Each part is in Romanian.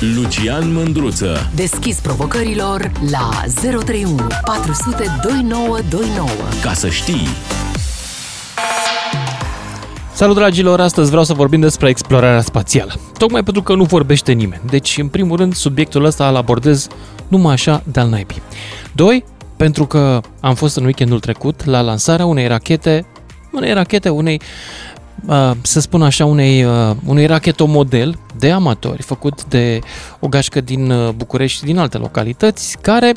Lucian Mândruță. Deschis provocărilor la 031 400 2929. Ca să știi. Salut dragilor, astăzi vreau să vorbim despre explorarea spațială. Tocmai pentru că nu vorbește nimeni. Deci, în primul rând, subiectul ăsta îl abordez numai așa de-al naibii. Doi, pentru că am fost în weekendul trecut la lansarea unei rachete, unei rachete, unei Uh, să spun așa, unei, uh, unui rachetomodel de amatori făcut de o gașcă din uh, București și din alte localități care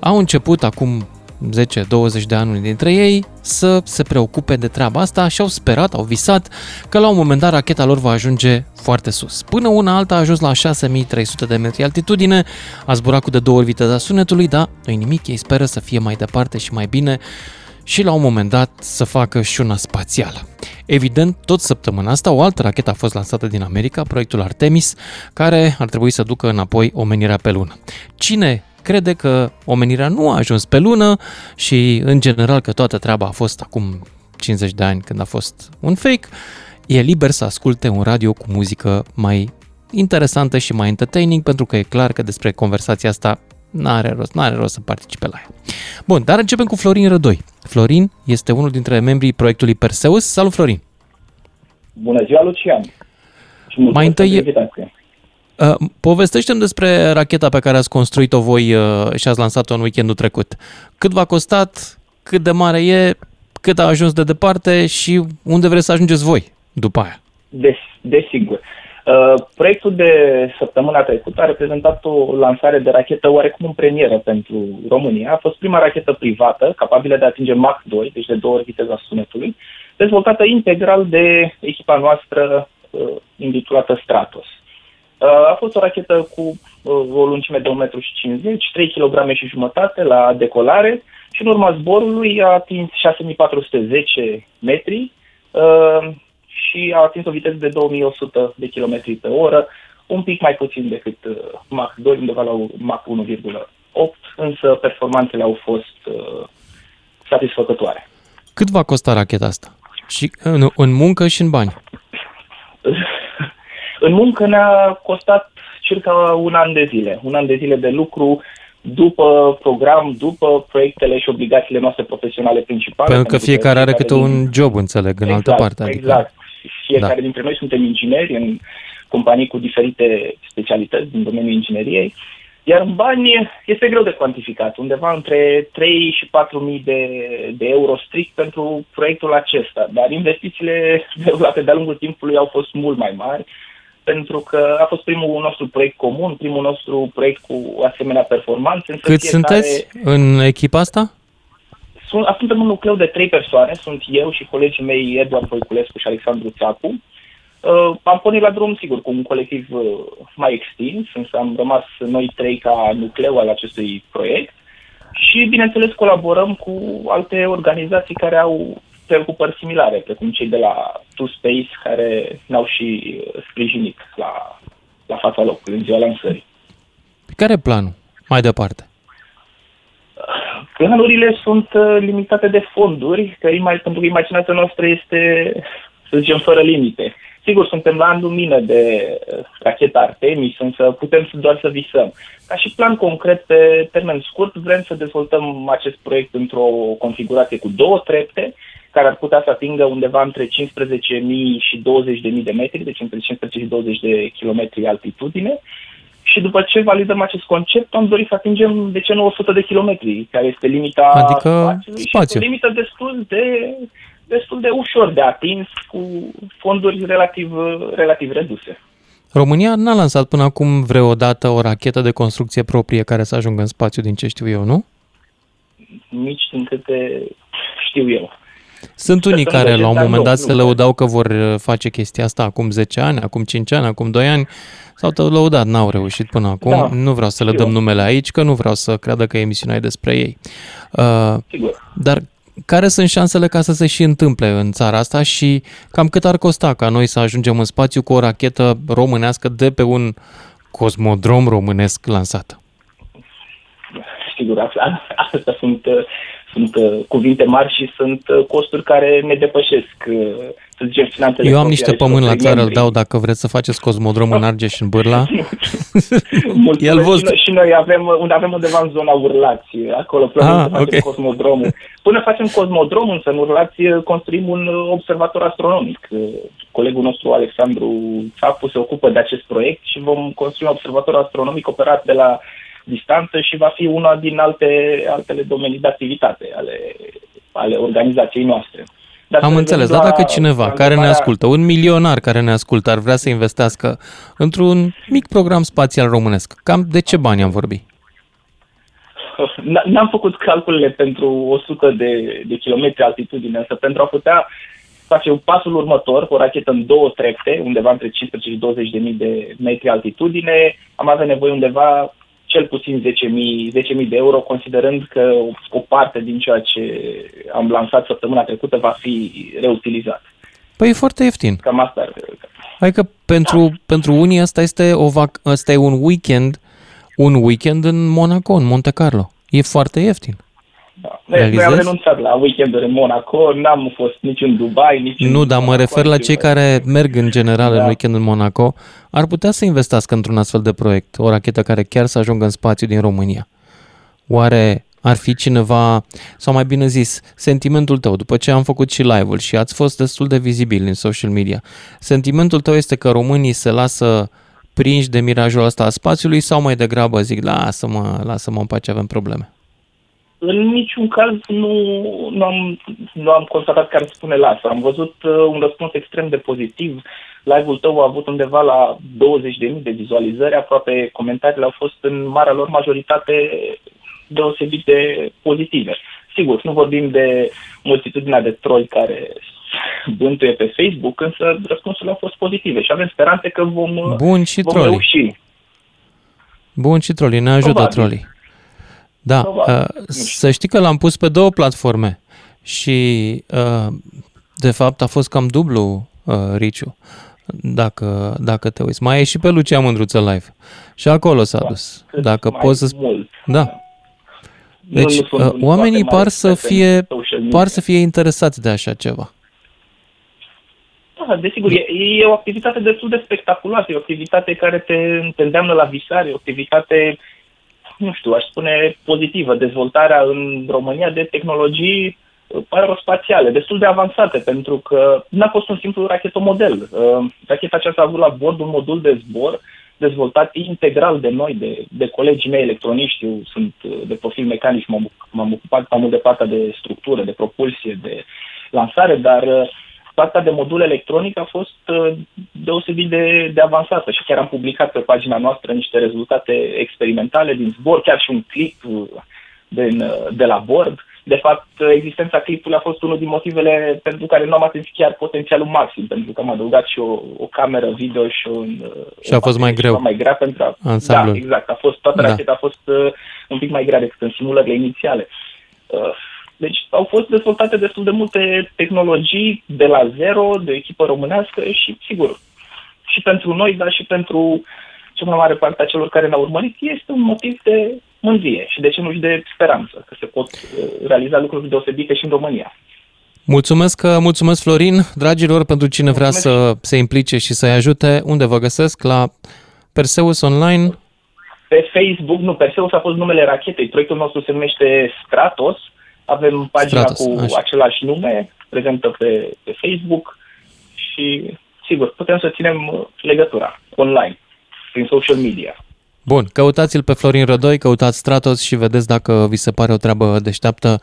au început acum 10-20 de ani dintre ei să se preocupe de treaba asta și au sperat, au visat că la un moment dat racheta lor va ajunge foarte sus. Până una alta a ajuns la 6300 de metri altitudine, a zburat cu de două ori viteza sunetului, dar nu nimic, ei speră să fie mai departe și mai bine și la un moment dat să facă și șuna spațială. Evident, tot săptămâna asta o altă rachetă a fost lansată din America, proiectul Artemis, care ar trebui să ducă înapoi omenirea pe lună. Cine crede că omenirea nu a ajuns pe lună și, în general, că toată treaba a fost acum 50 de ani când a fost un fake, e liber să asculte un radio cu muzică mai interesantă și mai entertaining, pentru că e clar că despre conversația asta N-are rost, n-are rost să participe la ea. Bun, dar începem cu Florin Rădoi. Florin este unul dintre membrii proiectului Perseus. Salut, Florin! Bună ziua, Lucian! Și Mai întâi, uh, povestește despre racheta pe care ați construit-o voi uh, și ați lansat-o în weekendul trecut. Cât v-a costat, cât de mare e, cât a ajuns de departe și unde vreți să ajungeți voi după aia? Des, desigur. Uh, proiectul de săptămâna trecută a reprezentat o lansare de rachetă oarecum în premieră pentru România. A fost prima rachetă privată capabilă de a atinge Mach 2, deci de două ori viteza sunetului, dezvoltată integral de echipa noastră uh, intitulată Stratos. Uh, a fost o rachetă cu uh, o lungime de 1,50 m, 3 kg și jumătate la decolare și în urma zborului a atins 6410 metri. Uh, și a atins o viteză de 2100 de km pe oră, un pic mai puțin decât uh, Mach 2, undeva la Mach 1,8, însă performanțele au fost uh, satisfăcătoare. Cât va costa racheta asta? Și în, în muncă și în bani? în muncă ne-a costat circa un an de zile. Un an de zile de lucru după program, după proiectele și obligațiile noastre profesionale principale. Pentru că fiecare are câte un job, înțeleg, în exact, altă parte. Adică... Exact. Fiecare da. dintre noi suntem ingineri în companii cu diferite specialități din domeniul ingineriei. Iar în bani este greu de cuantificat, undeva între 3 și 4 mii de, de euro strict pentru proiectul acesta. Dar investițiile derulate de-a lungul timpului au fost mult mai mari, pentru că a fost primul nostru proiect comun, primul nostru proiect cu asemenea performanțe. Cât fiecare... sunteți în echipa asta? Sunt, suntem un nucleu de trei persoane, sunt eu și colegii mei Eduard Voiculescu și Alexandru Țacu. Uh, am pornit la drum, sigur, cu un colectiv uh, mai extins, însă am rămas noi trei ca nucleu al acestui proiect și, bineînțeles, colaborăm cu alte organizații care au preocupări similare, precum cei de la Two Space, care ne-au și uh, sprijinit la, la fața locului, în ziua lansării. Care e planul mai departe? Planurile sunt uh, limitate de fonduri, că pentru că imaginația noastră este, să zicem, fără limite. Sigur, suntem la în lumină de uh, racheta Artemis, însă putem doar să visăm. Ca și plan concret, pe termen scurt, vrem să dezvoltăm acest proiect într-o configurație cu două trepte, care ar putea să atingă undeva între 15.000 și 20.000 de metri, deci între 15 și 20 de kilometri altitudine, și după ce validăm acest concept, am dorit să atingem, de ce nu, 100 de kilometri, care este limita adică spațiu. Și limită destul de, destul de ușor de atins, cu fonduri relativ, relativ reduse. România n-a lansat până acum vreodată o rachetă de construcție proprie care să ajungă în spațiu, din ce știu eu, nu? Nici din câte știu eu. Sunt unii care la un moment dat se lăudau că vor face chestia asta acum 10 ani, acum 5 ani, acum 2 ani S-au tot lăudat, n-au reușit până acum. Da, nu vreau să le dăm numele aici, că nu vreau să creadă că emisiunea e despre ei. Uh, Sigur. Dar care sunt șansele ca să se și întâmple în țara asta și cam cât ar costa ca noi să ajungem în spațiu cu o rachetă românească de pe un cosmodrom românesc lansat? Sigur, astea sunt, sunt uh, cuvinte mari și sunt uh, costuri care ne depășesc uh, să zicem, finanțele Eu am proprii niște ale pământ la celor țară, îl membri. dau dacă vreți să faceți cosmodrom în Argeș, în Bârla. Mulțumesc. El și, vostru. noi, și noi avem, unde avem undeva în zona Urlați, acolo plănuim Ah, să facem ok. cosmodromul. Până facem cosmodromul, însă în Urlați construim un observator astronomic. Colegul nostru, Alexandru Țapu, se ocupă de acest proiect și vom construi un observator astronomic operat de la distanță și va fi una din alte, altele domenii de activitate ale, ale organizației noastre. Dar Am să înțeles, revenim dar la- dacă cineva la care ne întrebarea- ascultă, un milionar care ne ascultă, ar vrea să investească într-un mic program spațial românesc, cam de ce bani am vorbit? N- N-am făcut calculele pentru 100 de, de kilometri altitudine, însă pentru a putea face un pasul următor cu o rachetă în două trepte, undeva între 15 și 20 de mii de metri altitudine, am avea nevoie undeva cel puțin 10.000, 10.000 de euro, considerând că o, o parte din ceea ce am lansat săptămâna trecută va fi reutilizat. Păi e foarte ieftin. Cam asta ar Adică pentru, pentru unii asta este, o vac- asta e un weekend, un weekend în Monaco, în Monte Carlo. E foarte ieftin. Da. Noi, noi am Realizezi? renunțat la weekenduri în Monaco, n-am fost nici în Dubai, nici în Nu, dar mă Monaco, refer la nici cei în- care merg în general în Da. weekend în Monaco, ar putea să investească într-un astfel de proiect, o rachetă care chiar să ajungă în spațiu din România. Oare ar fi cineva, sau mai bine zis, sentimentul tău, după ce am făcut și live-ul și ați fost destul de vizibil în social media, sentimentul tău este că românii se lasă prinși de mirajul ăsta a spațiului sau mai degrabă zic, lasă-mă, lasă-mă în pace, avem probleme. În niciun caz nu, nu, am, nu am constatat că ar spune lasă. Am văzut uh, un răspuns extrem de pozitiv. Live-ul tău a avut undeva la 20.000 de vizualizări, aproape comentariile au fost în marea lor majoritate deosebit de pozitive. Sigur, nu vorbim de multitudinea de troli care bântuie pe Facebook, însă răspunsurile au fost pozitive și avem speranțe că vom, Bun și vom trolii. reuși. Bun și trolii, ne ajută Probabil. trolii. Da, Probabil. uh, să știi că l-am pus pe două platforme și uh, de fapt a fost cam dublu uh, riciu, dacă, dacă te uiți. Mai e și pe Lucia Mândruță live și acolo s-a dus. Cât Dacă mai poți să spui. mult. Da. Nu- Deci nu sunt uh, un oamenii foarte par mare să expert în fie social media. par să fie interesați de așa ceva. Da, desigur, e, e o activitate destul de spectaculoasă, e o activitate care te, te îndeamnă la visare, e o activitate, nu știu, aș spune pozitivă, dezvoltarea în România de tehnologii uh, aerospațiale, destul de avansate, pentru că n-a fost un simplu rachetomodel. Uh, Racheta aceasta a avut la bord un modul de zbor dezvoltat integral de noi, de, de colegii mei electroniști, eu sunt uh, de profil mecanic și m-am, m-am ocupat mai mult de partea de structură, de propulsie, de lansare, dar uh, partea de modul electronic a fost uh, deosebit de, de avansată și chiar am publicat pe pagina noastră niște rezultate experimentale din zbor, chiar și un clip uh, din, uh, de la bord. De fapt, uh, existența clipului a fost unul din motivele pentru care nu am atins chiar potențialul maxim, pentru că am adăugat și o, o cameră video și un... uh, Și a o fost mai baterie greu. ceva mai grea pentru a... Ansamblul. Da, exact. A fost, toată Da. racheta a fost uh, un pic mai grea decât în simulările inițiale. Uh, deci au fost dezvoltate destul de multe tehnologii de la zero, de echipă românească și, sigur, și pentru noi, dar și pentru cea mai mare parte a celor care ne-au urmărit, este un motiv de mândrie și de ce nu și de speranță că se pot uh, realiza lucruri deosebite și în România. Mulțumesc, uh, mulțumesc Florin, dragilor, pentru cine vrea să se implice și să-i ajute. Unde vă găsesc? La Perseus Online. Pe Facebook, nu, Perseus a fost numele rachetei. Proiectul nostru se numește Stratos. Avem pagina Stratos, cu așa. același nume, prezentă pe, pe Facebook și, sigur, putem să ținem uh, legătura online, prin social media. Bun, căutați-l pe Florin Rădoi, căutați Stratos și vedeți dacă vi se pare o treabă deșteaptă.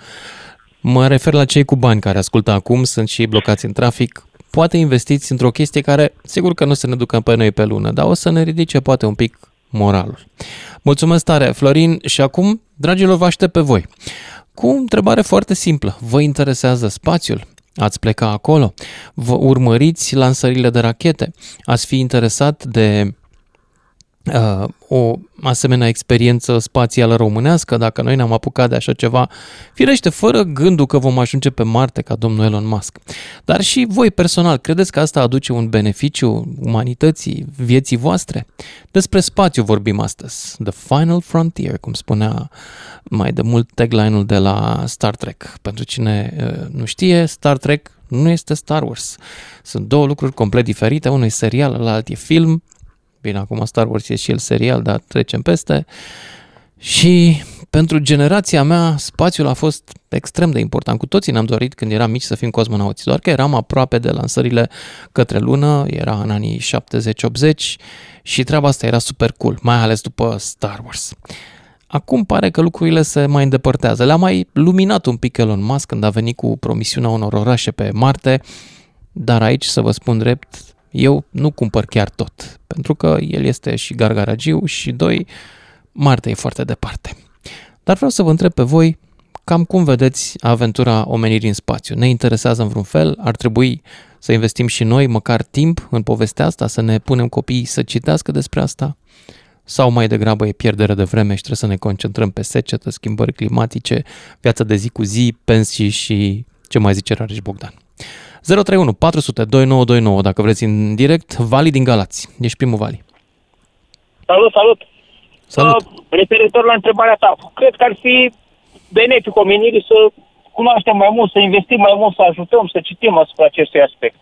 Mă refer la cei cu bani care ascultă acum, sunt și ei blocați în trafic. Poate investiți într-o chestie care, sigur că nu se ne ducă pe noi pe lună, dar o să ne ridice poate un pic moralul. Mulțumesc tare, Florin, și acum, dragilor, vă aștept pe voi. Cu o întrebare foarte simplă. Vă interesează spațiul? Ați pleca acolo? Vă urmăriți lansările de rachete? Ați fi interesat de uh, o asemenea experiență spațială românească, dacă noi ne-am apucat de așa ceva, firește, fără gândul că vom ajunge pe Marte ca domnul Elon Musk. Dar și voi personal, credeți că asta aduce un beneficiu umanității, vieții voastre? Despre spațiu vorbim astăzi. The Final Frontier, cum spunea mai de mult tagline-ul de la Star Trek. Pentru cine uh, nu știe, Star Trek nu este Star Wars. Sunt două lucruri complet diferite, unul e serial, la alt e film. Bine, acum Star Wars e și el serial, dar trecem peste. Și pentru generația mea, spațiul a fost extrem de important. Cu toții ne-am dorit când eram mici să fim cosmonauți, doar că eram aproape de lansările către lună, era în anii 70-80 și treaba asta era super cool, mai ales după Star Wars. Acum pare că lucrurile se mai îndepărtează. Le-a mai luminat un pic Elon Musk când a venit cu promisiunea unor orașe pe Marte, dar aici, să vă spun drept, eu nu cumpăr chiar tot, pentru că el este și gargaragiu și doi, Marte e foarte departe. Dar vreau să vă întreb pe voi cam cum vedeți aventura omenirii în spațiu. Ne interesează în vreun fel? Ar trebui să investim și noi măcar timp în povestea asta, să ne punem copiii să citească despre asta? Sau mai degrabă e pierdere de vreme și trebuie să ne concentrăm pe secetă, schimbări climatice, viața de zi cu zi, pensii și ce mai zice Rareș Bogdan. 031 400 2929 dacă vreți în direct, Vali din Galați. Ești primul Vali. Salut, salut! Salut! Uh, referitor la întrebarea ta, cred că ar fi benefic omenirii să cunoaștem mai mult, să investim mai mult, să ajutăm, să citim asupra acestui aspect.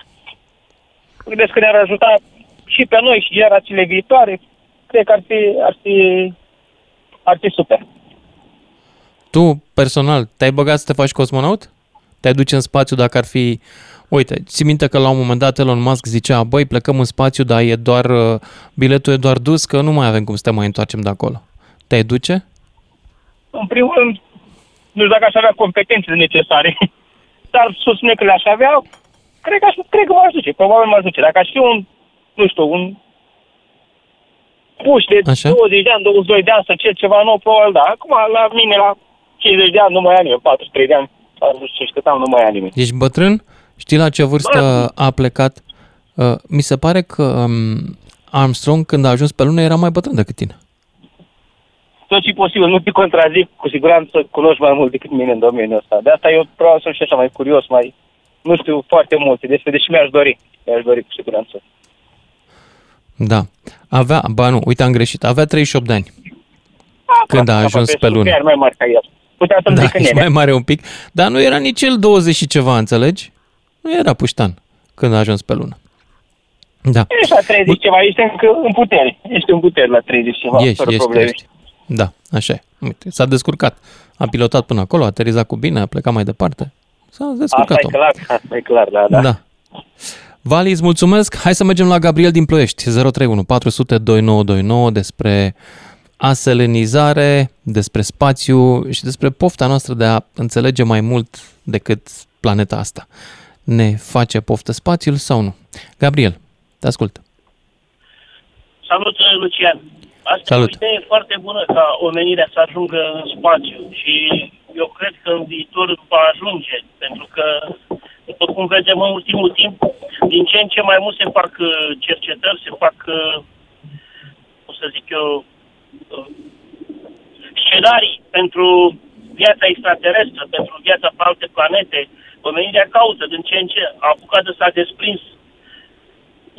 Credeți că ne-ar ajuta și pe noi și generațiile viitoare? Cred că ar fi, ar fi, ar fi super. Tu, personal, te-ai băgat să te faci cosmonaut? Te-ai duce în spațiu dacă ar fi... Uite, ți minte că la un moment dat Elon Musk zicea, băi, plecăm în spațiu, dar e doar, uh, biletul e doar dus, că nu mai avem cum să te mai întoarcem de acolo. Te-ai duce? În primul rând, nu știu dacă aș avea competențele necesare, dar susține că le-aș avea, cred că, aș, cred că m-aș duce, probabil m-aș duce. Dacă aș fi un, nu știu, un puș de Așa. 20 de ani, 22 de ani să cer ceva nou, probabil da. Acum, la mine, la 50 de ani, nu mai am nimeni, 43 de ani, sau nu știu ce cât am, nu mai am nimeni. Ești bătrân? Știi la ce vârstă a plecat? Uh, mi se pare că um, Armstrong, când a ajuns pe lună, era mai bătrân decât tine. Tot ce e posibil, nu te contrazic, cu siguranță cunoști mai mult decât mine în domeniul ăsta. De asta eu probabil sunt și așa mai curios, mai, nu știu foarte multe despre, deși mi-aș dori, mi-aș dori cu siguranță. Da. Avea, ba nu, uite, am greșit, avea 38 de ani. Când a Aproape ajuns pe lună. super mai mari ca el. Putea să-mi Da, zică ești nene. mai mare un pic, dar nu era nici el 20 și ceva, înțelegi? Nu era puștan când a ajuns pe lună. Da, Ești la 30 ceva, ești încă în putere. Ești în putere la 30 ceva, ești, fără ești, probleme. ești. Da, așa e. Uite, s-a descurcat. A pilotat până acolo, a aterizat cu bine, a plecat mai departe. S-a Asta descurcat e om. clar, asta e clar, da, da. Da. Vali, îți mulțumesc. Hai să mergem la Gabriel din Ploiești. 031 400 2929 despre aselenizare, despre spațiu și despre pofta noastră de a înțelege mai mult decât planeta asta. Ne face poftă spațiul sau nu? Gabriel, te ascult. Salut, Lucian. Asta Salut. e o idee foarte bună ca omenirea să ajungă în spațiu și eu cred că în viitor va ajunge, pentru că, după cum vedem în ultimul timp, din ce în ce mai mult se fac uh, cercetări, se fac, uh, cum să zic eu, uh, scenarii pentru viața extraterestră, pentru viața pe alte planete. Omenirea caută din ce în ce. A apucat de s-a desprins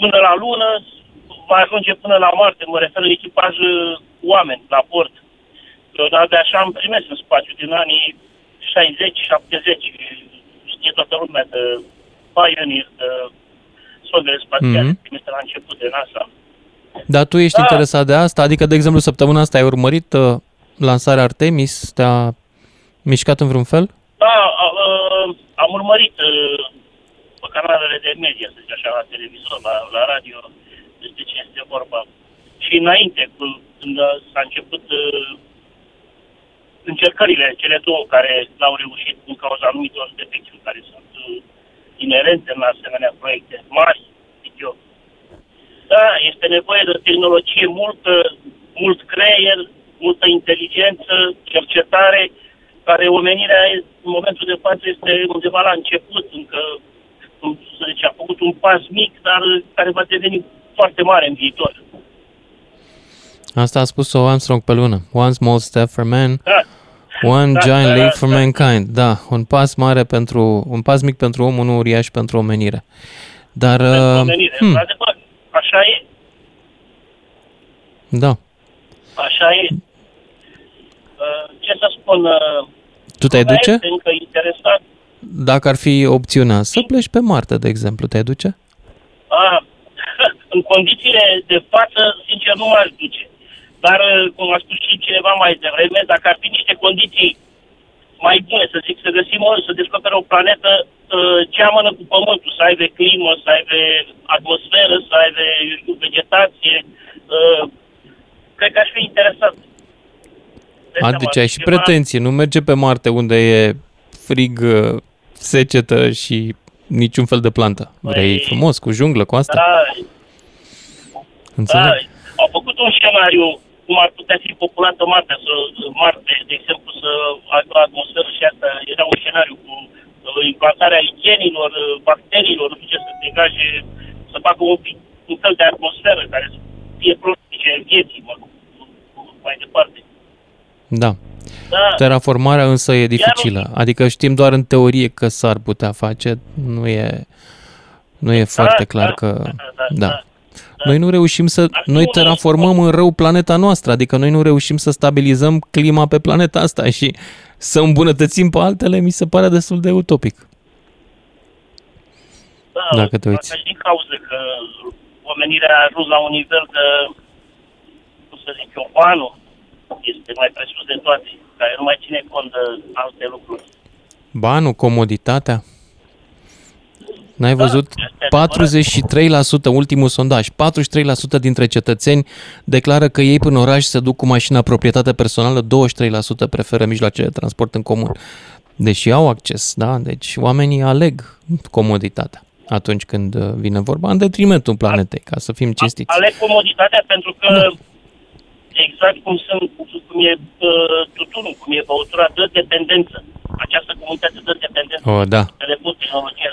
până la lună, va ajunge până la Marte, mă refer la echipaj uh, oameni la bord. Eu de așa am primit în spațiu din anii 60-70. Știe toată lumea de Pioneer, de sondele spațiale Mhm. mm-hmm. trimise la început de NASA. Dar tu ești Da. interesat de asta? Adică, de exemplu, săptămâna asta ai urmărit uh, lansarea Artemis? Te-a mișcat în vreun fel? Da, a, a, am urmărit uh, pe canalele de media, să zic așa, la televizor, la, la radio, despre ce este vorba. Și înainte, cu- când uh, s-a început uh, încercările, cele două care l-au reușit din cauza anumitor defecțiuni care sunt uh, inerente în asemenea proiecte mari, zic eu. Da, este nevoie de tehnologie multă, mult creier, multă inteligență, cercetare, care omenirea în momentul de față este undeva la început, încă cum să zice, a făcut un pas mic, dar care va deveni foarte mare în viitor. Asta a spus-o Armstrong pe lună. One small step for man, Da, one Da, giant da, leap da, for da. mankind. Da, un pas mare pentru, un pas mic pentru om, unul uriaș pentru omenire. Dar, pentru uh, omenire. hmm, Adevăr, așa e, da. așa e. Uh, Ce să spun, uh, Tu te-ai lumea duce? Este încă interesat. dacă ar fi opțiunea, să pleci pe Marte, de exemplu, te duce? A, în condițiile de față, sincer, nu m-aș duce. Dar, uh, cum a spus și cineva mai devreme, dacă ar fi niște condiții mai bune, să zic, să găsim o, să descoperă o planetă uh, ce amănă cu Pământul, să aibă climă, să aibă atmosferă, să aibă eu știu, vegetație. Uh, cred că aș fi interesant. Dai seama, Adică ai și ceva- pretenție, nu merge pe Marte unde e frig, uh, secetă și niciun fel de plantă. Vrei Păi- frumos, cu junglă, cu asta? Da, Înțeleg? da, au făcut un scenariu cum ar putea fi populată Marte, să, Marte, de exemplu, să aibă atmosferă și asta. Era un scenariu cu uh, implantarea igienilor, uh, bacteriilor, nu știu ce să degaje, să facă un, pic, un fel de atmosferă care să fie propice vieții, mă, mai departe. Da. Da, Terraformarea însă e dificilă. Adică știm doar în teorie că s-ar putea face, nu e, nu e foarte clar că... Da. Noi nu reușim să... Noi terraformăm în rău planeta noastră, adică noi nu reușim să stabilizăm clima pe planeta asta și să îmbunătățim pe altele mi se pare destul de utopic. da, Dacă te uiți. Asta și din cauza că omenirea a ajuns la un nivel de, cum să zic eu, banul este mai presus de toate, care nu mai ține cont de alte lucruri. Banul, comoditatea. N-ai Da, văzut? este 43%, ultimul sondaj, 43% dintre cetățeni declară că ei până în oraș se duc cu mașina proprietate personală, 23% preferă mijloace de transport în comun. Deși au acces, da? Deci oamenii aleg comoditatea atunci când uh, vine vorba, în detrimentul planetei, ca să fim cinstiți. Aleg comoditatea pentru că Da. exact cum sunt, cum e uh, tutunul, cum e băutura, dă dependență. Această comunitate dă dependență. Oh, da. Telefon, tehnologia.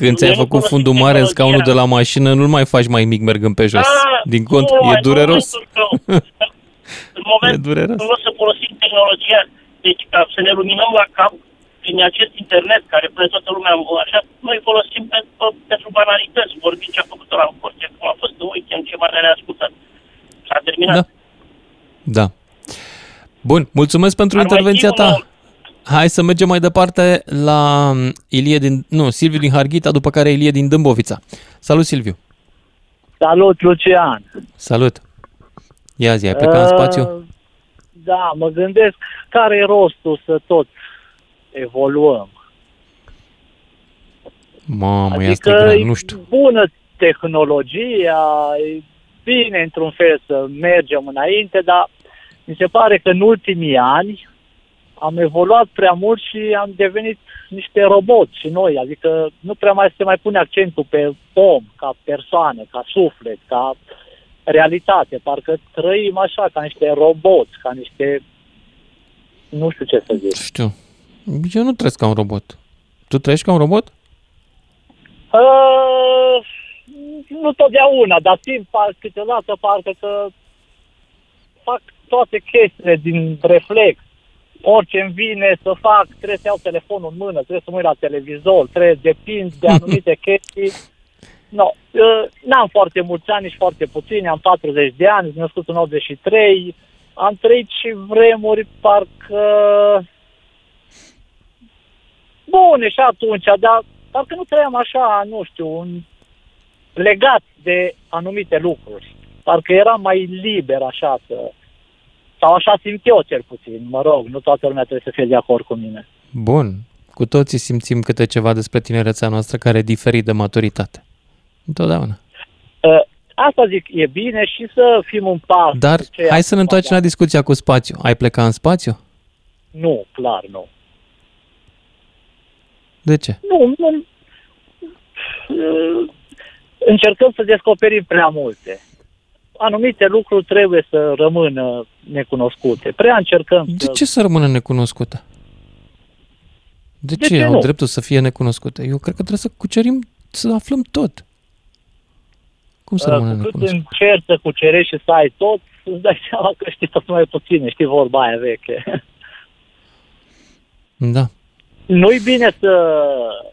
Când ți-ai Noi nu făcut folosim fundul mare în scaunul de tehnologia. la mașină, nu-l mai faci mai mic mergând pe jos. Da, Din cont, nu, e mai dureros. momentul tău. în momentul E dureros. nu o să folosim tehnologia, deci ca să ne luminăm la cap prin acest internet care pune toată lumea în așa, noi folosim pentru, pentru banalități, vorbim ce a făcut la în curte, cum a fost în weekend, ce mai ne-a ascultat. S-a terminat. Da. Da. Bun, mulțumesc pentru Ar mai intervenția fi un ta. om. Hai să mergem mai departe la um, Ilie din, nu, Silviu din Harghita, după care Ilie din Dâmbovița. Salut, Silviu. Salut, Lucian! Salut. Ia zi, ai plecat în spațiu? Uh, Da, mă gândesc care e rostul să tot evoluăm. Mamă, ia asta e adică grea, e nu știu. bună tehnologia, e bine într-un fel să mergem înainte, dar mi se pare că în ultimii ani am evoluat prea mult și am devenit niște roboți și noi, adică nu prea mai se mai pune accentul pe om, ca persoană, ca suflet, ca realitate. Parcă trăim așa, ca niște roboți, ca niște... Nu știu ce să zic. Știu. Eu nu trăiesc ca un robot. Tu trăiești ca un robot? Uh, nu totdeauna, dar simt par, câteodată parcă că fac toate chestiile din reflex. Orice îmi vine să fac, trebuie să iau telefonul în mână, trebuie să mă uit la televizor, trebuie depind de anumite chestii. No, uh, n-am foarte mulți ani, nici foarte puțini, am 40 de ani, sunt născut în 83, am trăit și vremuri parcă bune și atunci, dar parcă nu trăiam așa, nu știu, un, legat de anumite lucruri. Parcă eram mai liber așa să... Sau așa simt eu cel puțin, mă rog, nu toată lumea trebuie să fie de acord cu mine. Bun. Cu toții simțim câte ceva despre tinerețea noastră care e diferit de maturitate. Întotdeauna. Uh, asta zic, e bine și să fim un pas. Dar cu ceea hai să ne ce întoarcem la discuția cu spațiu. Ai plecat în spațiu? Nu, clar, nu. De ce? Nu, nu. Uh, Încercăm să descoperim prea multe. Anumite lucruri trebuie să rămână necunoscute. Prea încercăm De să... ce să rămână necunoscută? De, De ce, ce au nu? dreptul să fie necunoscute? Eu cred că trebuie să cucerim, să aflăm tot. Cum să Uh, rămână cu cât necunoscută? încerci să cucerești și să ai tot, îți dai seama că știi tot mai puține, știi vorba aia veche. Da. Nu-i bine să,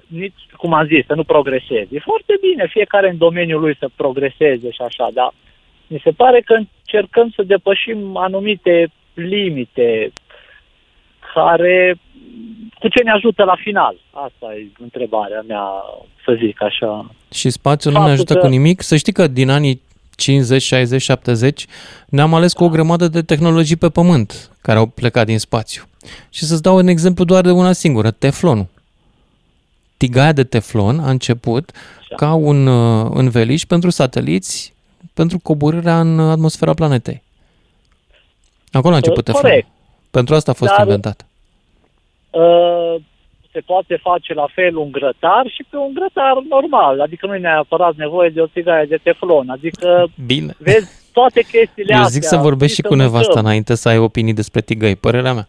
nici, cum am zis, să nu progresezi. E foarte bine fiecare în domeniul lui să progreseze și așa, dar mi se pare că încercăm să depășim anumite limite care, cu ce ne ajută la final? Asta e întrebarea mea, să zic așa. Și spațiul nu ne Faptul ajută că- cu nimic. Să știi că din anii 50, 60, 70 ne-am ales cu o grămadă de tehnologii pe pământ care au plecat din spațiu. Și să-ți dau un exemplu doar de una singură, teflonul. Tigaia de teflon a început ca un uh, înveliș pentru sateliți pentru coborârea în atmosfera planetei. Acolo a început Uh, teflonul. corect. Pentru asta a fost Dar- inventat. Uh, se poate face la fel un grătar și pe un grătar normal, adică nu e neapărat nevoie de o tigaie de teflon, adică Bine. vezi toate chestiile Eu astea. zic să vorbești și știi, cu să nevasta mâncăm. înainte să ai opinii despre tigăi, părerea mea.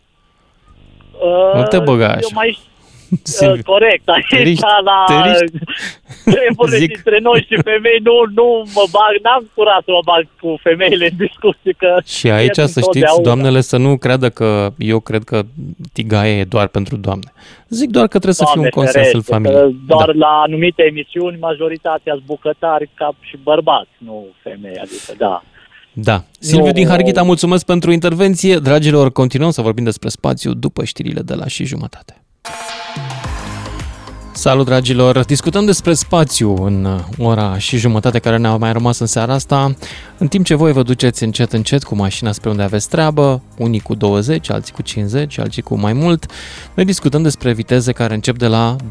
Uh, Nu te băga Eu așa. mai Silviu, Uh, corect, aici te riști, la te riști. treburile Zic. dintre noi și femei nu, nu mă bag, n-am curat să mă bag cu femeile în discuții că Și aici pierd să știți, întotdeauna. doamnele, să nu creadă că eu cred că tigaia e doar pentru doamne. Zic doar că trebuie să fie un Doamne consens în ferește, familie. că Doar Da. la anumite emisiuni majoritatea sunt bucătari ca și bărbați, nu femei, adică da. Da. Silviu Nu. din Harghita, mulțumesc pentru intervenție. Dragilor, continuăm să vorbim despre spațiu după știrile de la și jumătate. Salut, dragilor! Discutăm despre spațiu în uh, ora și jumătate care ne-a mai rămas în seara asta, în timp ce voi vă duceți încet încet cu mașina spre unde aveți treabă, unii cu 20, alții cu 50, alții cu mai mult. Noi discutăm despre viteze care încep de la 24.000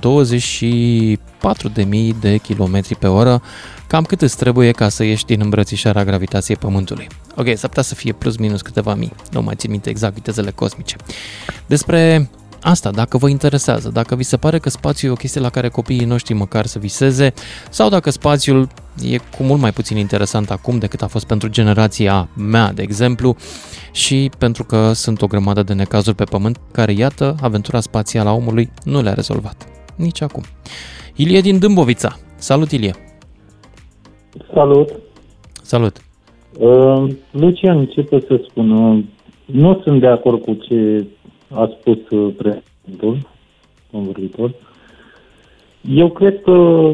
de km pe oră, cam cât îți trebuie ca să ieși din îmbrățișarea gravitației Pământului. Ok, s-ar putea să fie plus minus câteva mii, nu mai țin minte exact vitezele cosmice. Despre asta, dacă vă interesează, dacă vi se pare că spațiul e o chestie la care copiii noștri măcar să viseze, sau dacă spațiul e cu mult mai puțin interesant acum decât a fost pentru generația mea, de exemplu, și pentru că sunt o grămadă de necazuri pe pământ care, iată, aventura spațială a omului nu le-a rezolvat. Nici acum. Ilie din Dâmbovița. Salut, Ilie! Salut! Salut! Uh, Lucian, ce pot să spun? Uh, nu sunt de acord cu ce a spus uh, președintul, convorbitor. Eu cred că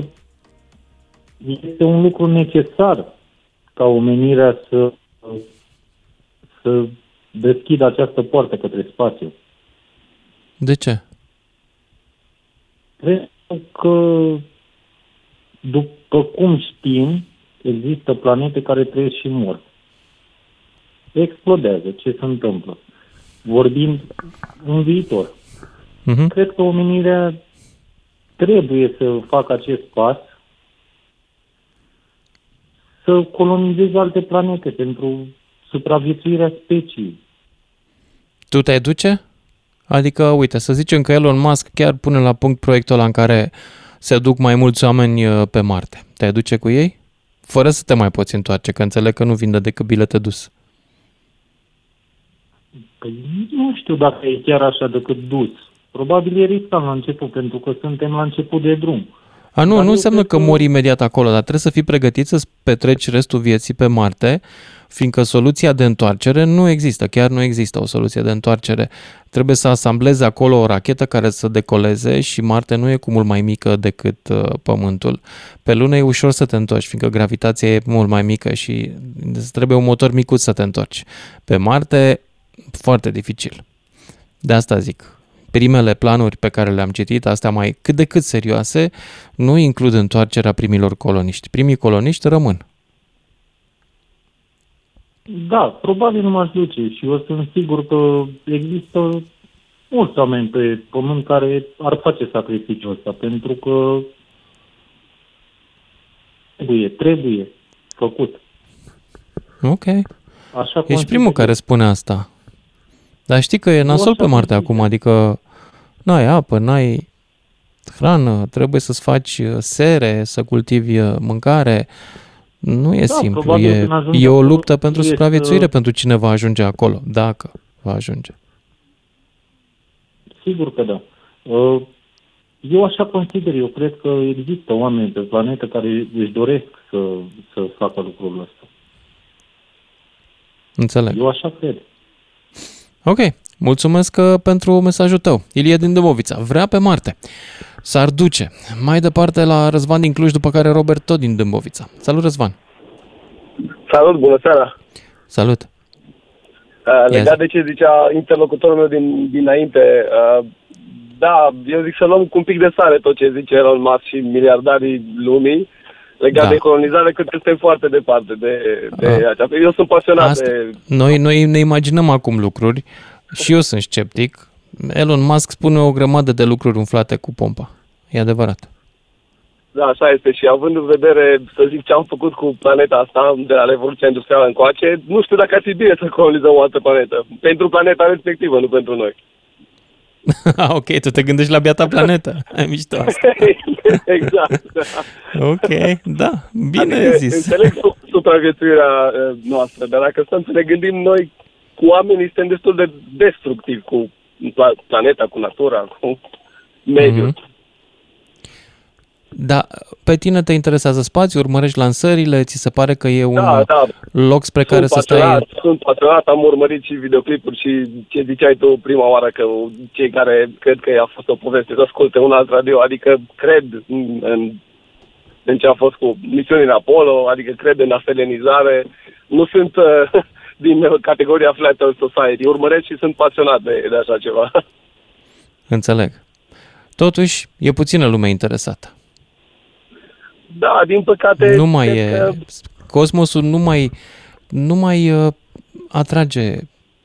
este un lucru necesar ca omenirea să, să deschidă această poartă către spațiu. De ce? Cred că, după cum știm, există planete care trăiesc și mor. Explodează. Ce se întâmplă? Vorbind în viitor. Uh-huh. Cred că omenirea trebuie să facă acest pas să colonizeze alte planete pentru supraviețuirea speciei. Tu te duce? Adică, uite, să zicem că Elon Musk chiar pune la punct proiectul ăla în care se duc mai mulți oameni uh, pe Marte. Te duce cu ei? Fără să te mai poți întoarce, că înțeleg că nu vinde decât bilete dus. Păi nu știu dacă e chiar așa decât dus. Probabil e riscant la început, pentru că suntem la început de drum. A, nu, Dar nu eu înseamnă cred că că- mori imediat acolo, dar trebuie să fii pregătit să petreci restul vieții pe Marte, fiindcă soluția de întoarcere nu există, chiar nu există o soluție de întoarcere. Trebuie să asamblezi acolo o rachetă care să decoleze și Marte nu e cu mult mai mică decât uh, Pământul. Pe Lună e ușor să te întorci, fiindcă gravitația e mult mai mică și îți trebuie un motor micuț să te întorci. Pe Marte, foarte dificil. De asta zic, primele planuri pe care le-am citit, astea mai cât de cât serioase, nu includ întoarcerea primilor coloniști. Primii coloniști rămân. Da, probabil nu m-aș duce și eu sunt sigur că există mulți oameni pe pământ care ar face sacrificiul ăsta, pentru că trebuie, trebuie făcut. Ok. Așa Ești consider primul eu. care spune asta. Dar știi că e nasol așa pe Marte consider. acum, adică n-ai apă, n-ai hrană, trebuie să-ți faci uh, sere, să cultivi uh, mâncare. Nu e Da, simplu, probabil e, când ajungi e o acolo, luptă pentru trebuie supraviețuire să- pentru cine va ajunge acolo, dacă va ajunge. Sigur că da. Uh, Eu așa consider, eu cred că există oameni pe planetă care își doresc să, să facă lucrul ăsta. Înțeleg. Eu așa cred. Ok, mulțumesc uh, pentru mesajul tău. Ilie din Dâmbovița, vrea pe Marte. S-ar duce. Mai departe la Răzvan din Cluj, după care Robert tot din Dâmbovița. Salut, Răzvan! Salut, bună seara! Salut! Uh, legat zi. de ce zicea interlocutorul meu din, dinainte, uh, da, eu zic să luăm cu un pic de sare tot ce zice Elon Musk și miliardarii lumii legat Da. de colonizare, cât suntem foarte departe de, de Ah. aceasta. Eu sunt pasionat Asta, de... noi, noi ne imaginăm acum lucruri și eu sunt sceptic. Elon Musk spune o grămadă de lucruri umflate cu pompa. E adevărat. Da, așa este. Și având în vedere, să zic, ce am făcut cu planeta asta, de la Revoluția Industrială încoace, nu știu dacă ar fi bine să colonizăm o altă planetă. Pentru planeta respectivă, nu pentru noi. Ah, ok, tu te gândești la biata planetă. Ai mișto asta. exact. Da. Ok, da, bine adică, zis. Înțeleg su- supraviețuirea uh, noastră, dar dacă stăm să ne gândim noi, cu oamenii suntem destul de destructivi cu pla- planeta, cu natura, cu mediul. Mhm. Da, pe tine te interesează spațiul, urmărești lansările, ți se pare că e un Da, da. loc spre Sunt care să stai... pasionat, Sunt pasionat, am urmărit și videoclipuri și ce ziceai tu prima oară că cei care cred că a fost o poveste să asculte un alt radio, adică cred în, în, în ce a fost cu misiunile Apollo, adică cred în aselenizare, nu sunt uh, din uh, categoria Flat Earth Society, urmăresc și sunt pasionat de, de așa ceva. Înțeleg. Totuși, e puțină lume interesată. Da, din păcate... Nu mai cred e... Că, Cosmosul nu mai, nu mai uh, atrage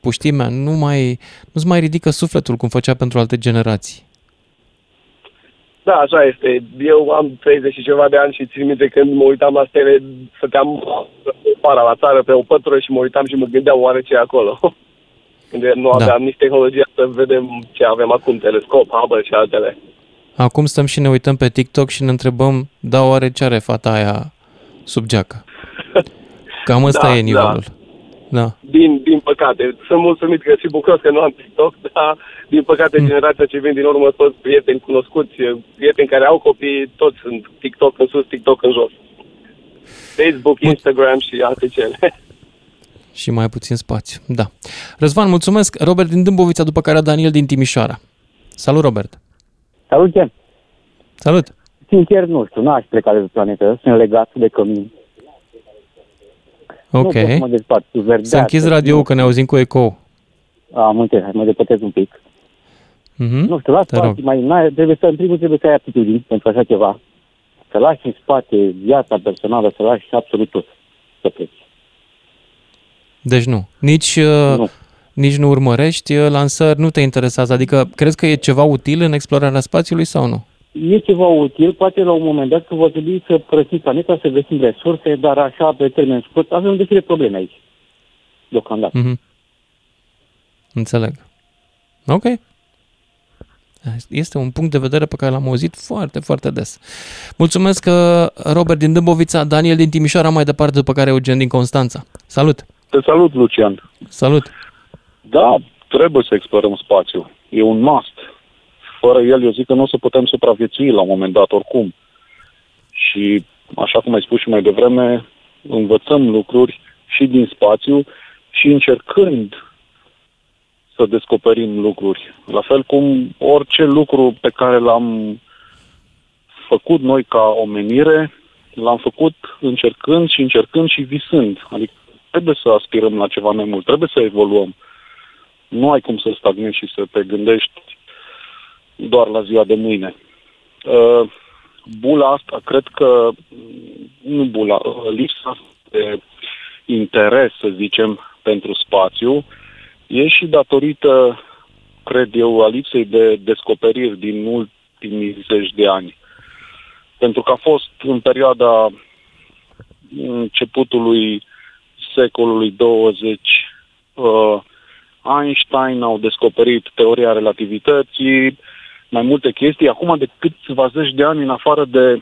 puștimea, nu mai, nu-ți mai ridică sufletul cum făcea pentru alte generații. da, așa este. Eu am 30 și ceva de ani și țin minte când mă uitam la stele, stăteam para la țară pe o pătură și mă uitam și mă gândeam oare ce e acolo. Când nu Da. aveam nici tehnologia să vedem ce avem acum, telescop, Hubble și altele. Acum stăm și ne uităm pe TikTok și ne întrebăm, da, oare ce are fata aia sub geacă? Cam ăsta Da, e nivelul. Da. Din, din păcate, sunt mulțumit că și bucuros că nu am TikTok, dar din păcate Mm. generația ce vin din urmă, toți prieteni cunoscuți, prieteni care au copii, toți sunt TikTok în sus, TikTok în jos. Facebook, Instagram și alte cele. Și mai puțin spațiu. Da. Răzvan, mulțumesc. Robert din Dâmbovița, după care Daniel din Timișoara. Salut, Robert. Salut, Ken. Salut. Sincer, nu știu, n-aș pleca de pe planetă, sunt legat de cămin. Ok. Nu pot să mă despart cu verdeață. Să închizi radio că ne auzim cu eco. Am înțeles, hai, mă depătez un pic. Mm-hmm. Nu știu, la Te rog. spații mai n trebuie să, în primul trebuie să ai aptitudini pentru așa ceva. Să lași în spate viața personală, să lași absolut tot să pleci. Deci nu. Nici, uh, Nu. Nici nu urmărești uh, lansări, nu te interesează. Adică crezi că e ceva util în explorarea spațiului sau nu? E ceva util, poate la un moment dat că va trebui să părăsim planeta, să găsim resurse, dar așa, pe termen scurt, avem destule probleme aici. Deocamdată. Mhm. Înțeleg. Ok. Este un punct de vedere pe care l-am auzit foarte, foarte des. Mulțumesc, uh, Robert din Dâmbovița, Daniel din Timișoara, mai departe, după care Eugen din Constanța. Salut! Te salut, Lucian. Salut! Da, trebuie să explorăm spațiul. E un must. Fără el, eu zic că nu o să putem supraviețui la un moment dat oricum. Și, așa cum ai spus și mai devreme, învățăm lucruri și din spațiu și încercând să descoperim lucruri. La fel cum orice lucru pe care l-am făcut noi ca omenire, l-am făcut încercând și încercând și visând. Adică trebuie să aspirăm la ceva mai mult, trebuie să evoluăm. Nu ai cum să stagnezi și să te gândești doar la ziua de mâine. Uh, Bula asta, cred că, nu bula, uh, lipsa de interes, să zicem, pentru spațiu, e și datorită, cred eu, a lipsei de descoperiri din ultimii zeci de ani. Pentru că a fost în perioada începutului secolului 20, uh, Einstein au descoperit teoria relativității, mai multe chestii. Acum, de câțiva zeci de ani, în afară de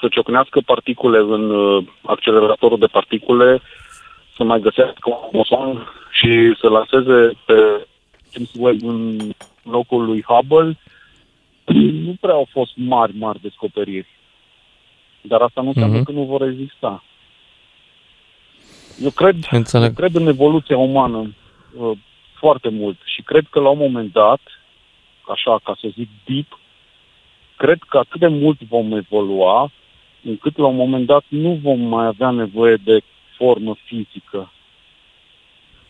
să ciocnească particule în uh, acceleratorul de particule, să mai găsească un boson și să lanseze pe James Webb în locul lui Hubble, nu prea au fost mari, mari descoperiri. Dar asta nu înseamnă Mhm. că nu vor exista. Eu cred, Înțeleg. eu cred în evoluția umană uh, foarte mult și cred că la un moment dat, așa ca să zic deep, cred că atât de mult vom evolua încât la un moment dat nu vom mai avea nevoie de formă fizică.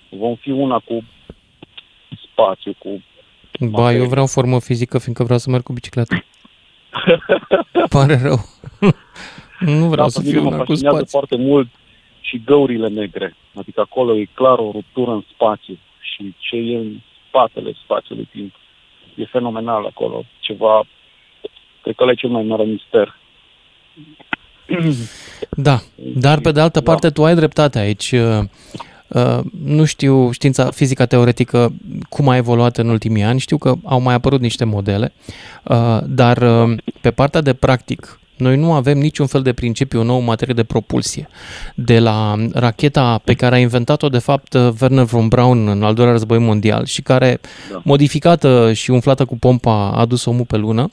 Vom fi una cu spațiu, cu Ba, eu vreau formă fizică, fiindcă vreau să merg cu bicicletă. Pare rău. nu vreau Da, să pe mine fiu mă una cu fascinează spațiu. foarte mult și găurile negre. Adică acolo e clar o ruptură în spațiu și ce e în spatele spațiului timp. E fenomenal acolo. Ceva, cred că ăla e cel mai mare mister. Da, dar pe de altă parte tu ai dreptate aici. Uh, uh, Nu știu știința fizica teoretică cum a evoluat în ultimii ani, știu că au mai apărut niște modele, uh, dar uh, pe partea de practic, noi nu avem niciun fel de principiu nou în materie de propulsie. De la racheta pe care a inventat-o, de fapt, uh, Werner von Braun în al doilea război mondial și care, Da. modificată și umflată cu pompa, a dus omul pe lună,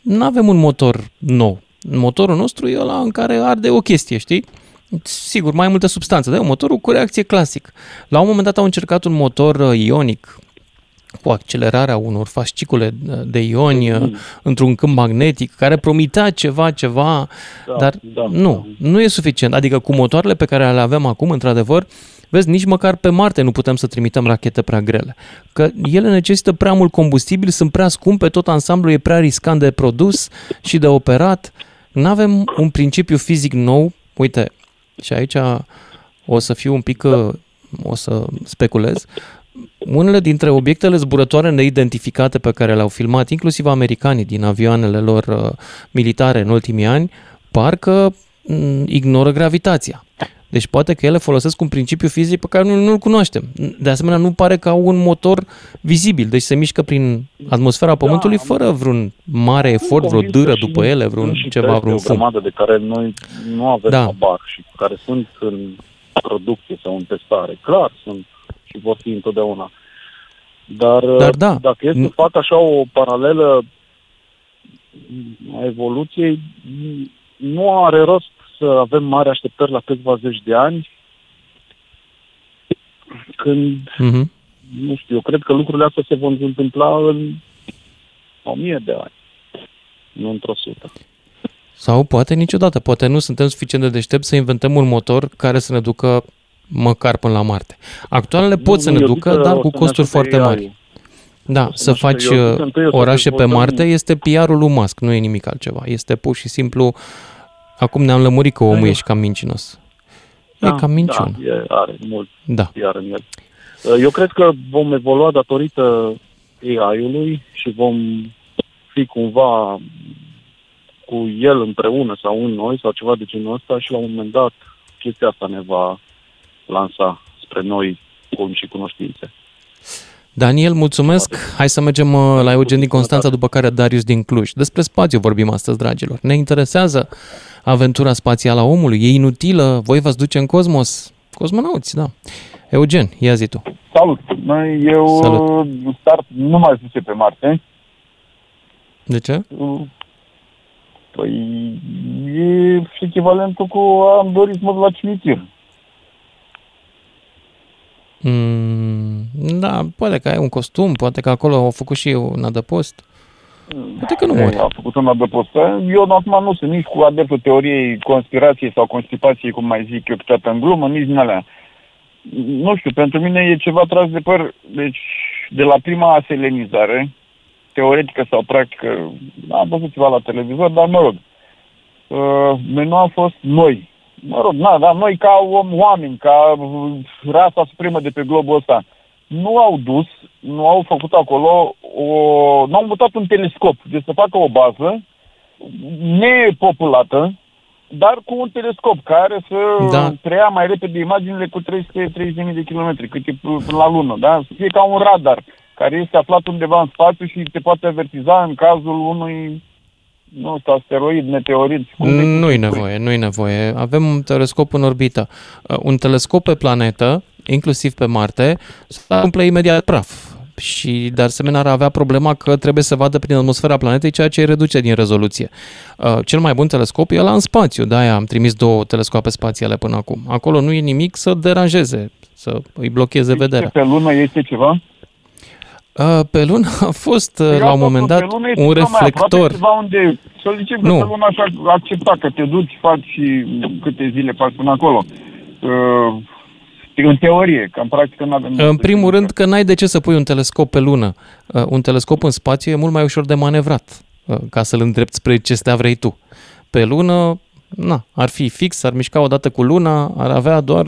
nu avem un motor nou. Motorul nostru e ăla în care arde o chestie, știi? Sigur, mai multe substanțe, dar e un motorul cu reacție clasic. La un moment dat au încercat un motor uh, ionic cu accelerarea unor fascicule uh, de ioni uh, într-un câmp magnetic care promitea ceva, ceva, Da, dar da, nu, nu e suficient. Adică cu motoarele pe care le avem acum, într-adevăr, vezi, nici măcar pe Marte nu putem să trimitem rachete prea grele. Că ele necesită prea mult combustibil, sunt prea scumpe, tot ansamblul e prea riscant de produs și de operat. Nu avem un principiu fizic nou. Uite, și aici o să fiu un pic, uh, o să speculez. Unele dintre obiectele zburătoare neidentificate pe care le-au filmat, inclusiv americanii din avioanele lor uh, militare în ultimii ani, parcă mm, ignoră gravitația. Deci poate că ele folosesc un principiu fizic pe care nu, nu-l cunoaștem. De asemenea, nu pare că au un motor vizibil, deci se mișcă prin atmosfera Pământului fără vreun mare efort, vreo convins că dâră și după ele, vreun sunt și ceva, teste, vreun o fum. grămadă de care noi nu avem Da. habar și care sunt în producție sau în testare. Clar, sunt și vor fi întotdeauna. Dar, Dar da. dacă e să fac așa o paralelă a evoluției, nu are rost să avem mari așteptări la câțiva zeci de ani, când, Mhm. nu știu, eu cred că lucrurile astea se vor întâmpla în o mie de ani, nu într-o sută. Sau poate niciodată, poate nu suntem suficient de deștepți să inventăm un motor care să ne ducă măcar până la Marte. Actualele pot să nu, ne eu zic ducă, că dar o cu să ne costuri ajute foarte AI-ul. mari. Da, să să ne ajute. faci Eu zic că uh, întâi o să orașe pe dezvoltăm- Marte este PR-ul lui Musk, nu e nimic altceva. Este pur și simplu, acum ne-am lămurit că omul e și cam mincinos. E cam minciun. Da, e, are mult Da. iar în el. Eu cred că vom evolua datorită AI-ului și vom fi cumva cu el împreună sau în noi sau ceva de genul ăsta și la un moment dat chestia asta ne va lansa spre noi cum și cunoștințe. Daniel, mulțumesc. Hai să mergem uh, la Eugen din Constanța, după care Darius din Cluj. Despre spațiu vorbim astăzi, dragilor. Ne interesează aventura spațială a omului. E inutilă? Voi v-ați duce în cosmos? Cosmonauți, da. Eugen, ia zi tu. Salut! Noi, eu Salut. Salut. start nu mai duce pe Marte. De ce? Păi e echivalentul cu am dorit să mă duc la cimitir. Mm, da, poate că ai un costum, poate că acolo au făcut și un adăpost. Poate că nu mori. A făcut un adăpost. Eu acum nu sunt nici cu adeptul teoriei conspirației sau constipației, cum mai zic eu câteodată în glumă, nici din alea. Nu știu, pentru mine e ceva tras de păr. Deci, de la prima aselenizare, teoretică sau practică, am văzut ceva la televizor, dar mă rog, uh, noi nu am fost noi. Mă rog, na, dar noi ca om, oameni, ca uh, rasa supremă de pe globul ăsta, nu au dus, nu au făcut acolo, o, nu au mutat un telescop, deci să facă o bază nepopulată, dar cu un telescop care să Da. da. preia mai repede imaginile cu 330.000 de kilometri, cât e p- până la lună, da? Să fie ca un radar care este aflat undeva în spațiu și te poate avertiza în cazul unui nu știu, asteroid, meteorit. cum vrei să Nu-i spui. nevoie, nu-i nevoie. Avem un telescop în orbită. Uh, Un telescop pe planetă, inclusiv pe Marte, se umple imediat praf. Și de asemenea ar avea problema că trebuie să vadă prin atmosfera planetei, ceea ce îi reduce din rezoluție. Uh, Cel mai bun telescop e la în spațiu, de-aia am trimis două telescoape spațiale până acum. Acolo nu e nimic să deranjeze, să îi blocheze vederea. Pe lună este ceva? Uh, Pe lună a fost uh, Păi la un asta, moment pe dat lună este un ceva mai aproape, reflector. Ceva unde, să zicem că Nu. pe lună așa accepta că te duci, faci și câte zile faci până acolo. Uh, În teorie, că în practică nu avem... În primul rând că n-ai de ce să pui un telescop pe lună. Uh, Un telescop în spațiu e mult mai ușor de manevrat uh, ca să-l îndrepți spre ce stea vrei tu. Pe lună, na, ar fi fix, ar mișca odată cu luna, ar avea doar...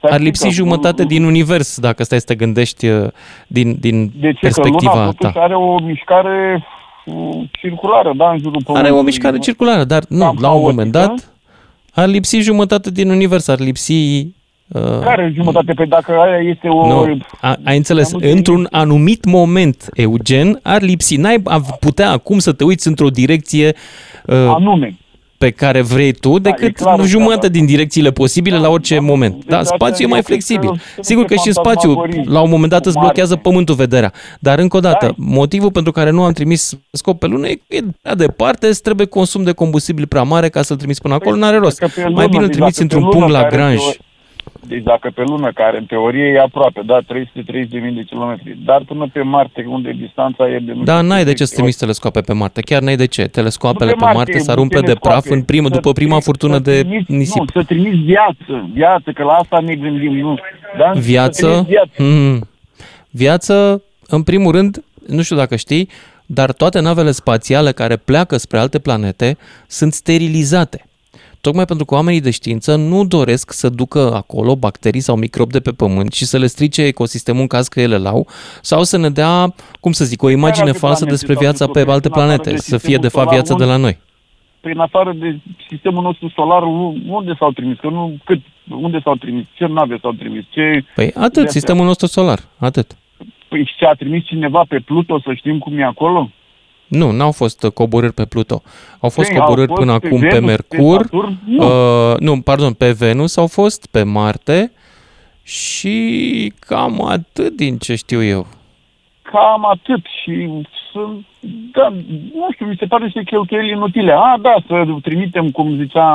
ar lipsi că- jumătate din univers, dacă stai să te gândești uh, din, din De ce? Că perspectiva luna totuși ta. are o mișcare uh, circulară, da, în jurul Are Pământului. o mișcare circulară, dar nu, Cam la un haotică. moment dat ar lipsi jumătate din univers, ar lipsi... Uh, Care jumătate? Pe dacă aia este o... Nu, a, ai înțeles, într-un anumit moment, Eugen, ar lipsi. N-ai av- putea acum să te uiți într-o direcție uh, Anume. Pe care vrei tu, decât clar, da, jumătate din direcțiile posibile la orice moment. Da, Deci spațiul e asta mai eu cred că flexibil. sunt Sigur că niște și spațiul, fantasmagorii la un moment dat, îți mari. blochează pământul vederea. Dar, încă o dată, motivul pentru care nu am trimis scop pe lună e că e prea departe, îți trebuie consum de combustibil prea mare ca să-l trimiți până acolo, n-are rost. Că pe Mai lună, bine îl deci trimiți dacă pe într-un punct lună la care granj. teo- Deci dacă pe lună, care în teorie e aproape, da, 330.000 de kilometri, dar până pe Marte, unde distanța e de... nu Da, știu n-ai de câte ce să trimiți teleskoape pe Marte. Chiar n-ai de ce. Teleskoapele Nu pe Marte s-ar umple de teleskoape, praf în primă, să după prima trimiți- furtună să de trimiți- nisip. Nu, să trimiți viață, viață, că la asta ne gândim, nu. Da? Să Viață? trimiți viață. Mm. Viață, în primul rând, nu știu dacă știi, dar toate navele spațiale care pleacă spre alte planete sunt sterilizate. Tocmai pentru că oamenii de știință nu doresc să ducă acolo bacterii sau microbi de pe pământ și să le strice ecosistemul în caz că ele l-au, sau să ne dea, cum să zic, o imagine alte falsă planete despre sau viața pe într-o alte în afară planete, de să fie sistemul de fapt solar, viața de la noi. Prin afară de sistemul nostru solar, u- unde s-au trimis? Că nu, cât, unde s-au trimis? Ce nave s-au trimis? Ce... Păi atât, sistemul nostru solar, atât. Păi și a trimis cineva pe Pluto să știm cum e acolo? Nu, n-au fost uh, coborâri pe Pluto. Au fost Păi, au coborâri fost până pe acum pe Venus, pe Mercur. Saturn? Nu. Uh, nu, pardon, pe Venus au fost, pe Marte și cam atât din ce știu eu. Cam atât și sunt, da, nu știu, mi se pare niște cheltuieli inutile. A, da, să trimitem, cum zicea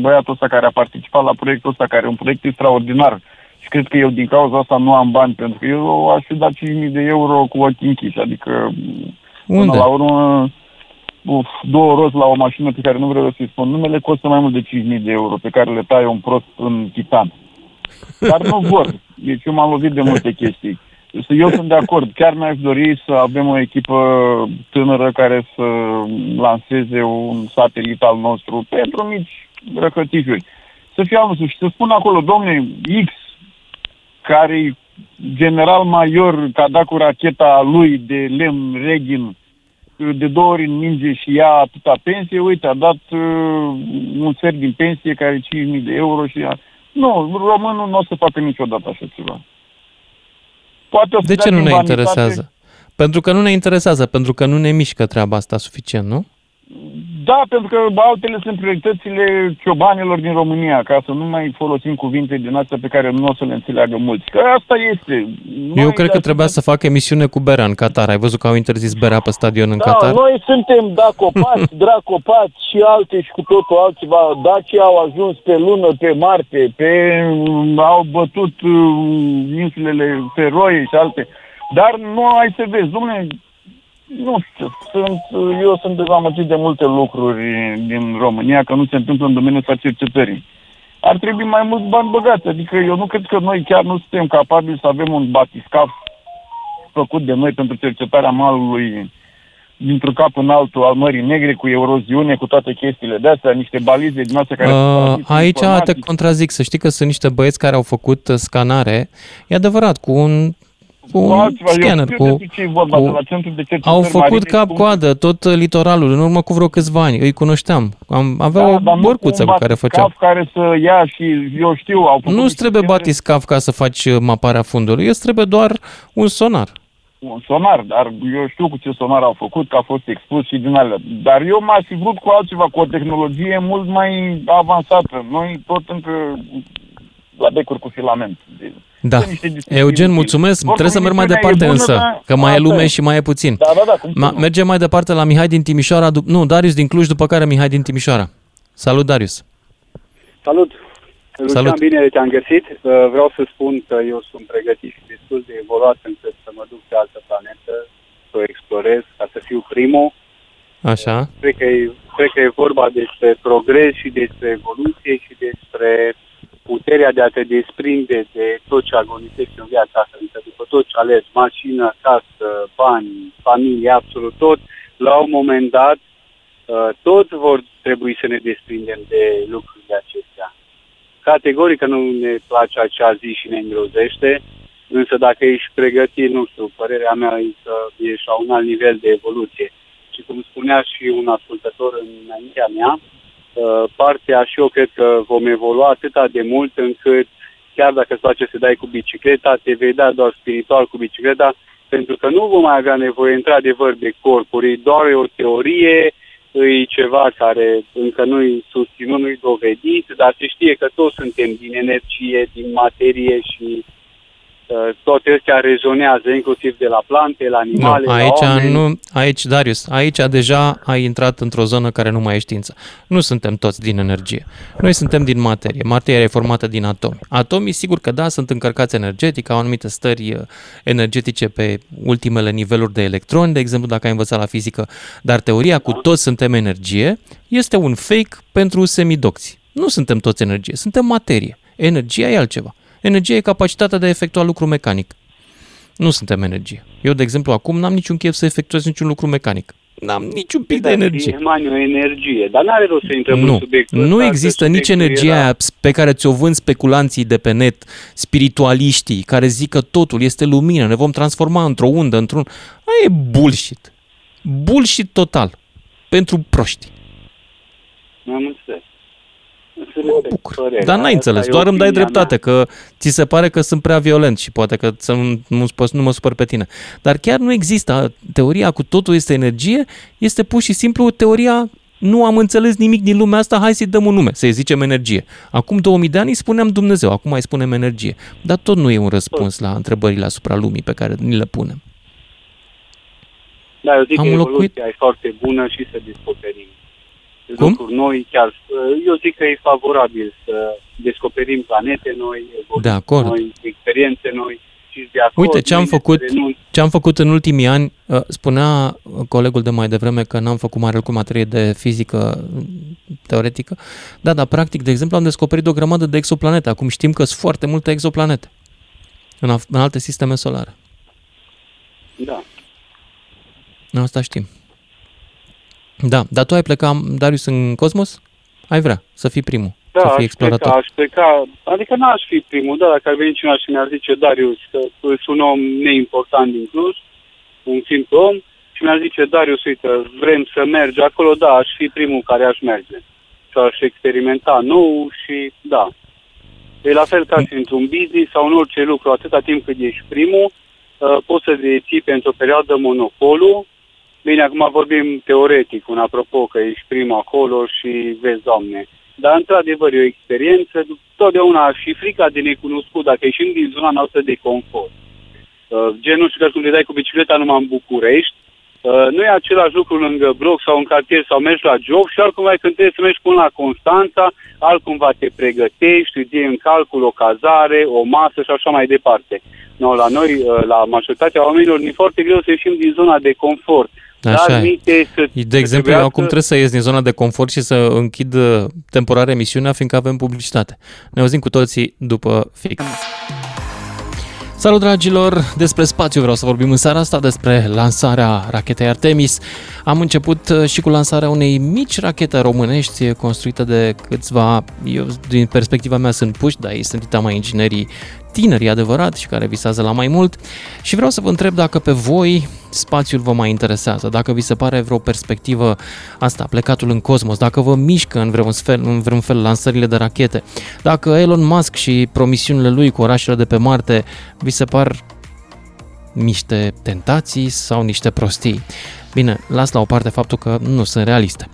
băiatul ăsta care a participat la proiectul ăsta, care e un proiect extraordinar. Și cred că eu din cauza asta nu am bani, pentru că eu aș fi dat 5.000 de euro cu ochii închiși. Adică, Unde? până la urmă, uf, două roți la o mașină pe care nu vreau să-i spun numele, costă mai mult de 5.000 de euro, pe care le tai un prost în titan. Dar nu vor. Deci eu m-am lovit de multe chestii. Eu sunt de acord. Chiar mi-aș dori să avem o echipă tânără care să lanseze un satelit al nostru pentru mici răcătișuri. Să fie al nostru și să spun acolo, domne, X, care e general major, că a dat cu racheta lui de lemn Regin de două ori în minge și ia atâta pensie, uite, a dat uh, un sfert din pensie care e 5.000 de euro și a... Nu, românul nu o să facă niciodată așa ceva. Poate o să De ce dea nu din ne vanitate. interesează? Pentru că nu ne interesează, pentru că nu ne mișcă treaba asta suficient, nu? Da, pentru că altele sunt prioritățile ciobanilor din România, ca să nu mai folosim cuvinte din astea pe care nu o să le înțeleagă mulți. Că asta este. Eu cred că trebuia să fac emisiune cu berea în Qatar. Ai văzut că au interzis berea pe stadion în Da, Qatar? noi suntem dacopați, dracopați și alte și cu totul altceva. Dacii au ajuns pe lună, pe Marte, pe... au bătut uh, insulele Feroe și alte. Dar nu ai să vezi, domnule, nu știu, sunt, eu sunt dezamăgit de multe lucruri din România, că nu se întâmplă în domeniul ăsta cercetării. Ar trebui mai mulți bani băgați, adică eu nu cred că noi chiar nu suntem capabili să avem un batiscaf făcut de noi pentru cercetarea malului dintr-un cap în altul al Mării Negre, cu eroziune, cu toate chestiile de astea, niște balize din astea care... Uh, aici te contrazic, să știi că sunt niște băieți care au făcut uh, scanare, e adevărat, cu un, cu un altceva. Eu scanner, știu cu, despre ce e vorba, cu, de la Centrul de Cercetări au făcut Marine, cap-coadă tot uh, litoralul, în urmă cu vreo câțiva ani, îi cunoșteam. Am, avea Da, o dar nu bărcuță cu cu un care batiscaf făceau. care să ia și eu știu, au făcut Nu-ți trebuie batiscaf ca să faci uh, maparea fundului, îți trebuie doar un sonar. un sonar, dar eu știu cu ce sonar au făcut, că a fost expus și din alea. Dar eu m-aș fi vrut cu altceva, cu o tehnologie mult mai avansată. Noi tot încă la becuri cu filament. Da. Sunt niște discuții Eugen, inutile. mulțumesc. Oricum, Trebuie să merg mai emisiunea e departe bună, însă, dar că mai e asta lume e. și mai e puțin. Da, da, da. Cum Ma, mergem mai departe la Mihai din Timișoara. dup- Nu, Darius din Cluj, după care Mihai din Timișoara. Salut, Darius. Salut! Lucian, Salut. bine te-am găsit. Uh, Vreau să spun că eu sunt pregătit și destul de evoluat încât să mă duc pe altă planetă, să o explorez, ca să fiu primul. Așa. Cred că, e, cred că e vorba despre progres și despre evoluție și despre puterea de a te desprinde de tot ce agonisești în viața asta, adică după tot ce alegi, mașină, casă, bani, familie, absolut tot, la un moment dat, uh, tot vor trebui să ne desprindem de lucrurile acestea. Categoric că nu ne place acea zi și ne îngrozește, însă dacă ești pregătit, nu știu, părerea mea e că ești la un alt nivel de evoluție. Și cum spunea și un ascultător înaintea mea, uh, partea și eu cred că vom evolua atâta de mult încât chiar dacă îți place să dai cu bicicleta, te vei da doar spiritual cu bicicleta, pentru că nu vom mai avea nevoie într-adevăr de corpuri, doar o teorie, e ceva care încă nu-i susținut, nu-i dovedit, dar se știe că toți suntem din energie, din materie și toate astea rezonează, inclusiv de la plante, la animale, nu, aici, la oameni. nu, aici, Darius, aici deja ai intrat într-o zonă care nu mai e știință. Nu suntem toți din energie. Noi suntem din materie. Materia e formată din atomi. Atomii, sigur că da, sunt încărcați energetic, au anumite stări uh, energetice pe ultimele niveluri de electroni, de exemplu, dacă ai învățat la fizică, dar teoria cu toți suntem energie este un fake pentru semidocți. Nu suntem toți energie, suntem materie. Energia e altceva. Energia e capacitatea de a efectua lucru mecanic. Nu suntem energie. Eu, de exemplu, acum n-am niciun chef să efectuez niciun lucru mecanic. N-am niciun pic de energie. Mai o energie, dar n-are rost să intrăm în Nu, subiectul nu ăsta, există că nici subiectul energia era- aia pe care ți-o vând speculanții de pe net, spiritualiștii, care zic că totul este lumină, ne vom transforma într-o undă, într-un... Aia e bullshit. Bullshit total. Pentru proști. Am înțeles. Mă bucur. Dar n-ai înțeles, doar îmi dai dreptate că ți se pare că sunt prea violent și poate că să nu, nu, nu mă supăr pe tine. Dar chiar nu există. Teoria cu totul este energie, este pur și simplu teoria nu am înțeles nimic din lumea asta, hai să-i dăm un nume, să-i zicem energie. Acum 2000 de ani îi spuneam Dumnezeu, acum mai spunem energie. Dar tot nu e un răspuns la întrebările asupra lumii pe care ni le punem. Da, eu zic Am că înlocuit- evoluția e foarte bună și să descoperim Cum? lucruri noi, chiar eu zic că e favorabil să descoperim planete noi, evoluții De acord. noi, experiențe noi și de acord. Uite ce am mâine să făcut, renunț. ce am făcut în ultimii ani, uh, spunea colegul de mai devreme că n-am făcut mare lucru în materie de fizică uh, teoretică. Da, dar practic, de exemplu, am descoperit o grămadă de exoplanete. Acum știm că sunt foarte multe exoplanete în, af- în alte sisteme solare. Da. Asta știm. Da, dar tu ai pleca, Darius, în cosmos? Ai vrea să fii primul, Da, să fii aș explorator. pleca, aș pleca, adică n-aș fi primul, da, dacă ar veni cineva și mi-ar zice, Darius, că sunt un om neimportant din Cluj, un simplu om, și mi-ar zice, Darius, uite, vrem să mergi acolo, da, aș fi primul care aș merge. Și aș experimenta nou și, da. E la fel ca și într-un business sau în orice lucru, atâta timp cât ești primul, uh, poți să deții pentru o perioadă monopolul. Bine, acum vorbim teoretic, un apropo că ești primul acolo și vezi, Doamne. Dar, într-adevăr, e o experiență, totdeauna și frica de necunoscut, dacă ieșim din zona noastră de confort. Uh, gen, nu știu că cum te dai cu bicicleta numai în București, uh, nu e același lucru lângă bloc sau în cartier sau mergi la job și altcumva când trebuie să mergi până la Constanța, altcumva te pregătești, îți iei în calcul o cazare, o masă și așa mai departe. No, la noi, uh, la majoritatea oamenilor, e foarte greu să ieșim din zona de confort. Așa Dar e. minte să, De exemplu, eu trebuiască- acum trebuie să ies din zona de confort și să închid uh, temporar emisiunea, fiindcă avem publicitate. Ne auzim cu toții după fix. Salut, dragilor! Despre spațiu vreau să vorbim în seara asta, despre lansarea rachetei Artemis. Am început uh, și cu lansarea unei mici rachete românești construite de câțiva, eu din perspectiva mea sunt puși, dar ei sunt mai inginerii tineri, e adevărat, și care visează la mai mult. Și vreau să vă întreb dacă pe voi spațiul vă mai interesează, dacă vi se pare vreo perspectivă asta, plecatul în cosmos, dacă vă mișcă în vreun fel, în vreun fel lansările de rachete, dacă Elon Musk și promisiunile lui cu orașele de pe Marte vi se par niște tentații sau niște prostii. Bine, las la o parte faptul că nu sunt realiste.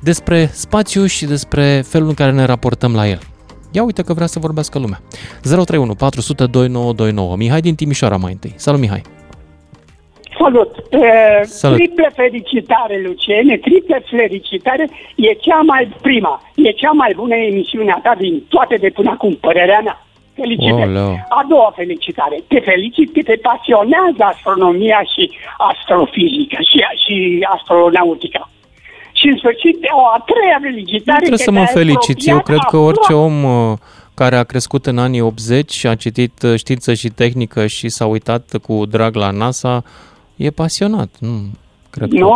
Despre spațiu și despre felul în care ne raportăm la el. Ia uite că vrea să vorbească lumea. 031 400 2929. Mihai din Timișoara mai întâi. Salut Mihai! Salut! E, Salut. Triple felicitare, Luciene, triple felicitare. E cea mai prima, e cea mai bună emisiune a ta din toate de până acum, părerea mea. Felicitări. Oleu. A doua felicitare. Te felicit că te pasionează astronomia și astrofizica și, și astronautica. Și în sfârșit, o a treia felicitare. Nu trebuie că să mă te-ai feliciți. Eu apropiat cred că orice om uh, care a crescut în anii 80 și a citit uh, știință și tehnică și s-a uitat cu drag la NASA, e pasionat. Nu, cred că... Nu,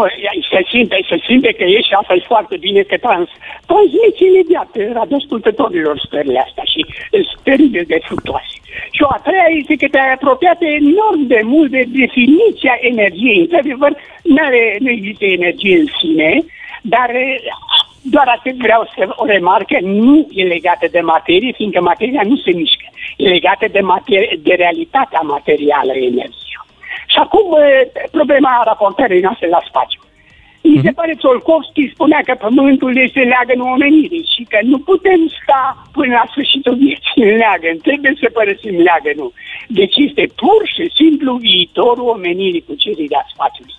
se simte, se simte că e și asta e foarte bine că trans, transmiți imediat radioascultătorilor stările astea și stările de fructoase. Și o a treia este că te-ai apropiat enorm de mult de definiția energiei. Într-adevăr, nu există energie în sine, dar doar atât vreau să o remarc că nu e legată de materie, fiindcă materia nu se mișcă. E legată de, materie, de realitatea materială energie. Și acum problema raportării noastre la spațiu. Mi se pare Țolkovski spunea că pământul este leagănul omenirii și că nu putem sta până la sfârșitul vieții în leagăn, trebuie să părăsim leagănul. Deci este pur și simplu viitorul omenirii cucerirea spațiului.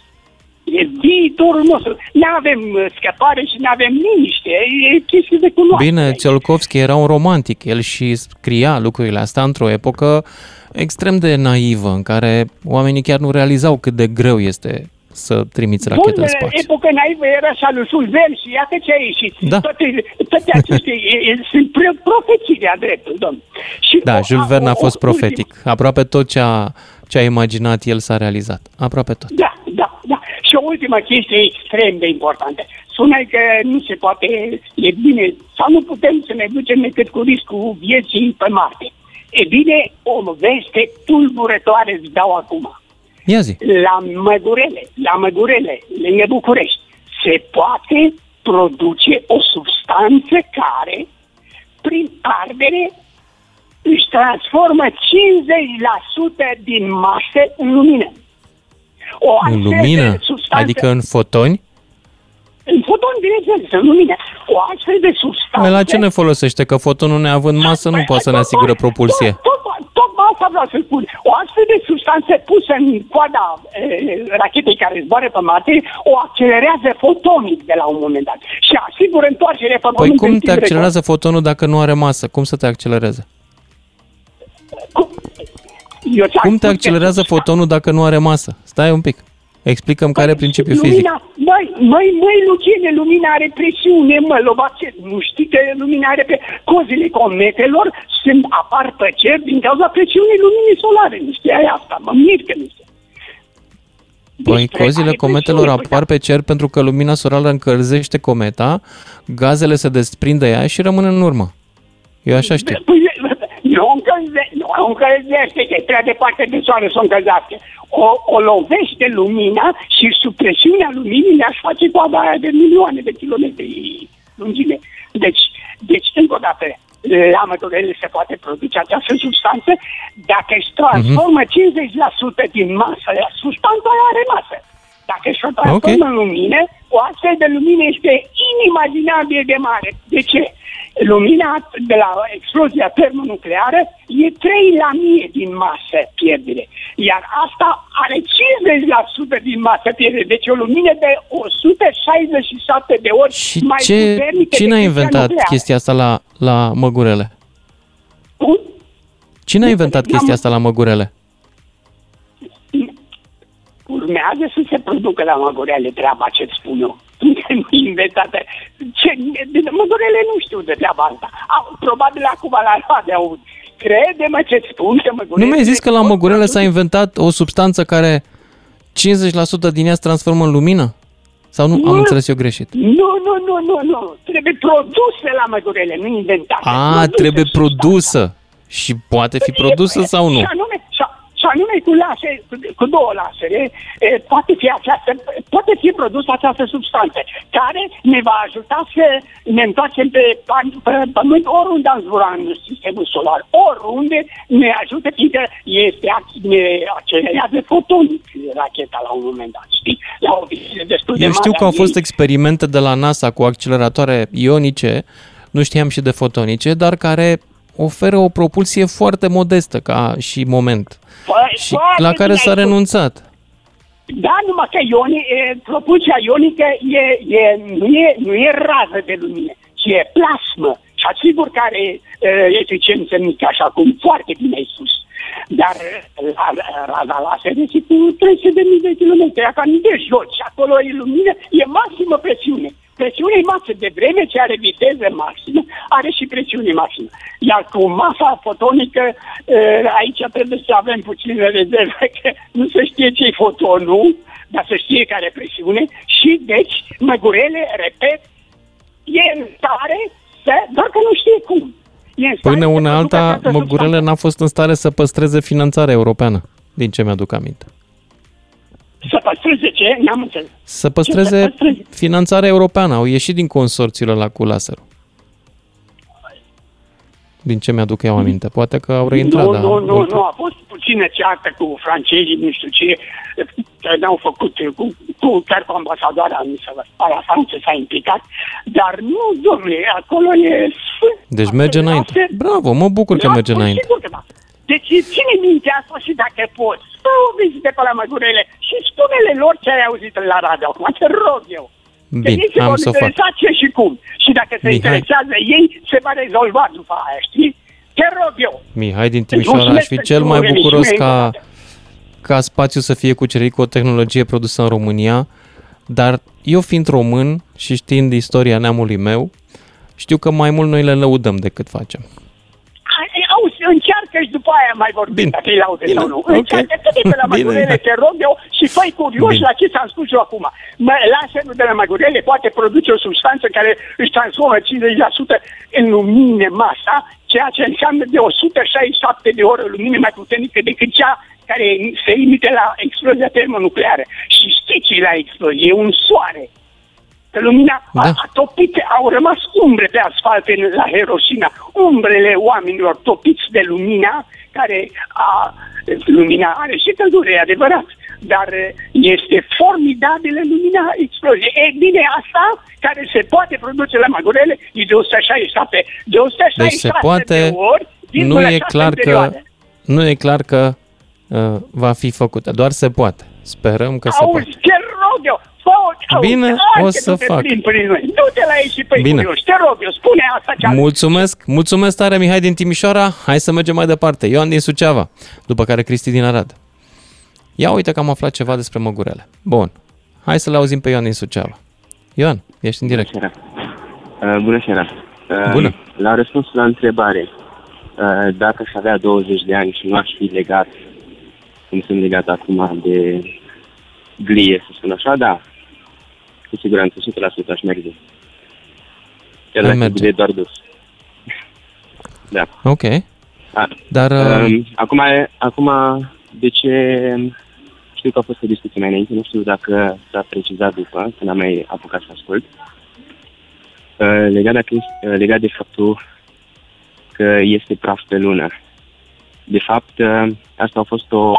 E viitorul nostru. Nu avem scăpare și nu avem liniște. E chestie de cunoaștere. Bine, Țiolkovski era un romantic. El și scria lucrurile astea într-o epocă extrem de naivă, în care oamenii chiar nu realizau cât de greu este să trimiți rachetă în spațiu. epoca naivă era și al lui Verne și iată ce a ieșit. Da. Toate, toate aceste sunt profeții de-a dreptul, domn. Și da, o, Jules Verne a fost profetic. Ultim. Aproape tot ce a, ce a imaginat el s-a realizat. Aproape tot. Da, da, da. Și o ultimă chestie extrem de importantă. Spuneai că nu se poate, e bine, sau nu putem să ne ducem decât cu riscul vieții pe Marte. E bine, o veste tulburătoare îți dau acum Ia zi. La Măgurele, la Măgurele, lângă București, se poate produce o substanță care, prin ardere, își transformă 50% din masă în lumină. O în lumină? Substanță, adică în fotoni? În fotoni, bineînțeles, în lumină. O astfel de substanță... Păi la ce ne folosește? Că fotonul neavând masă nu poate să ne asigură propulsie. Tot, tot, tocmai asta vreau să spun. O astfel de substanță pusă în coada e, rachetei care zboară pe Marte o accelerează fotonic de la un moment dat și asigură întoarcerea pe Păi cum te accelerează record. fotonul dacă nu are masă? Cum să te accelereze? Cum, cum te accelerează fotonul dacă nu are masă? Stai un pic. Explicăm care e principiul lumina, fizic. Măi, măi, măi, Luciene, lumina are presiune, mă, lobace. Nu știi că lumina are pe cozile cometelor sunt apar pe cer din cauza presiunii luminii solare. Nu știai asta, mă mir că nu știi. Păi, cozile cometelor apar pe cer pentru că lumina solară încălzește cometa, gazele se desprind de ea și rămân în urmă. Eu așa știu. Păi, nu încălzește, nu încălzește, că e prea departe de soare să o încălzească o, o lovește lumina și sub presiunea luminii le-aș face coada aia de milioane de kilometri lungime. Deci, deci încă o dată, la măturele se poate produce această substanță dacă își transformă uh-huh. 50% din masă, substanța aia are masă. Dacă își o transformă okay. în lumină, o astfel de lumină este inimaginabil de mare. De ce? Lumina de la explozia termonucleară e 3 la mie din masă pierdere. Iar asta are 50% din masă pierdere. Deci o lumină de 167 de ori Și mai ce, puternică cine a inventat nucleară. chestia asta la, la Măgurele? Un? Cine a inventat chestia asta la Măgurele? Urmează să se producă la Măgurele treaba ce spun eu nu inventată. Ce, mădurele nu știu de treaba asta. Au, probabil acum la de aud. Crede-mă ce spun că măgurele... Nu mi-ai zis că la măgurele s-a inventat o substanță care 50% din ea se transformă în lumină? Sau nu? nu? Am înțeles eu greșit. Nu, nu, nu, nu, nu. Trebuie produsă la măgurele, nu inventată. A, trebuie produsă. Și poate fi produsă sau nu? Și anume, și anume cu, lase, cu două lasere poate fi, această, poate fi produsă această substanță care ne va ajuta să ne întoarcem pe, pe pământ oriunde am zbura în sistemul solar. Oriunde ne ajută, fiindcă este, ne accelerează fotonic racheta la un moment dat, știi? La o destul de Eu știu că au fost experimente de la NASA cu acceleratoare ionice, nu știam și de fotonice, dar care oferă o propulsie foarte modestă ca și moment și la care s-a renunțat. Da, numai că ioni, e, propulsia ionică e, e, nu, e, nu e rază de lumină, ci e plasmă. Și asigur că are e, eficiență mică, așa cum foarte bine ai spus. Dar la, raza laser este cu 300 de mii de kilometri, ca de jos și acolo e lumină, e maximă presiune. Presiune maximă, de vreme ce are viteză maximă, are și presiune maximă. Iar cu masa fotonică, uh, aici trebuie să avem puțină rezervă, că nu se știe ce-i fotonul, dar să știe care e presiune și, deci, măgurele, repet, e în stare să, doar că nu știe cum. E în stare Până să una producă alta, această Măgurele n-a fost în stare să păstreze finanțarea europeană, din ce mi-aduc aminte. Să păstreze ce? N-am înțeles. Să păstreze finanțarea europeană. Au ieșit din consorțiul ăla cu laserul. Din ce mi-aduc eu aminte. Poate că au reintrat, nu, dar... nu, nu, nu, a fost puțină ceartă cu francezii, nu știu ce, că n-au făcut, cu, cu, chiar cu ambasadoarea nu să vă la Franța s-a implicat, dar nu, domnule, acolo e sfânt. Deci merge înainte. Bravo, mă bucur că Da, merge păi înainte. Sigur că da. Deci ține minte asta și dacă poți, fă o vizită pe la Măgurele și spune-le lor ce ai auzit la radio acum, te rog eu. Că Bine, ei se am vor să o fac. interesa ce și cum. Și dacă se Mihai. interesează ei, se va rezolva după aia, știi? Te rog eu. Mihai din Timișoara, aș Mulțumesc fi pentru cel mai emisiune bucuros încă o ca, dată. ca spațiu să fie cucerit cu o tehnologie produsă în România, dar eu fiind român și știind istoria neamului meu, știu că mai mult noi le lăudăm decât facem. Ai- Auzi, încearcă și după aia mai vorbim, Bine. dacă îi laude sau nu. Ok. Încearcă tot de pe la Bine, Măgurele, da. te rog eu, și fă curios Bine. la ce ți-am spus eu acum. Mă, laserul de la Măgurele poate produce o substanță care își transformă 50% în lumină masa, ceea ce înseamnă de 167 de ore lumină mai puternică decât cea care se emite la explozia termonucleară. Și știi ce e la explozie? E un soare. Că lumina da. a, a topit, au rămas umbre pe asfalt în, la Hiroshima, umbrele oamenilor topiți de lumina, care a, lumina are și căldură, e adevărat, dar e, este formidabilă lumina exploziei. E bine, asta care se poate produce la Magurele e de 167, de 167 Deci se poate, de ori, din nu e șase clar că, perioade. nu e clar că uh, va fi făcută, doar se poate. Sperăm că se poate. Auzi, te rog eu, fă auzi, Bine, hai o că să nu te fac. plimbi prin noi. Du-te la ei și pe Bine. curios, te rog eu, spune asta ce Mulțumesc, mulțumesc tare Mihai din Timișoara. Hai să mergem mai departe. Ioan din Suceava, după care Cristi din Arad. Ia uite că am aflat ceva despre măgurele. Bun. Hai să-l auzim pe Ioan din Suceava. Ioan, ești în direct. Uh, bună seara. Uh, Bună. La răspuns la întrebare, uh, dacă aș avea 20 de ani și nu aș fi legat, cum sunt legat acum de glie, să spun așa, da, cu siguranță, 100% aș merge. Chiar Ai dacă merge. de doar dus. Da. Ok. A, Dar, uh, um, acum, acum, de ce știu că a fost o discuție mai înainte, nu știu dacă s-a precizat după, că n-am mai apucat să ascult, uh, legat, de, chesti- uh, legat de faptul că este praf pe lună. De fapt, uh, asta a fost o,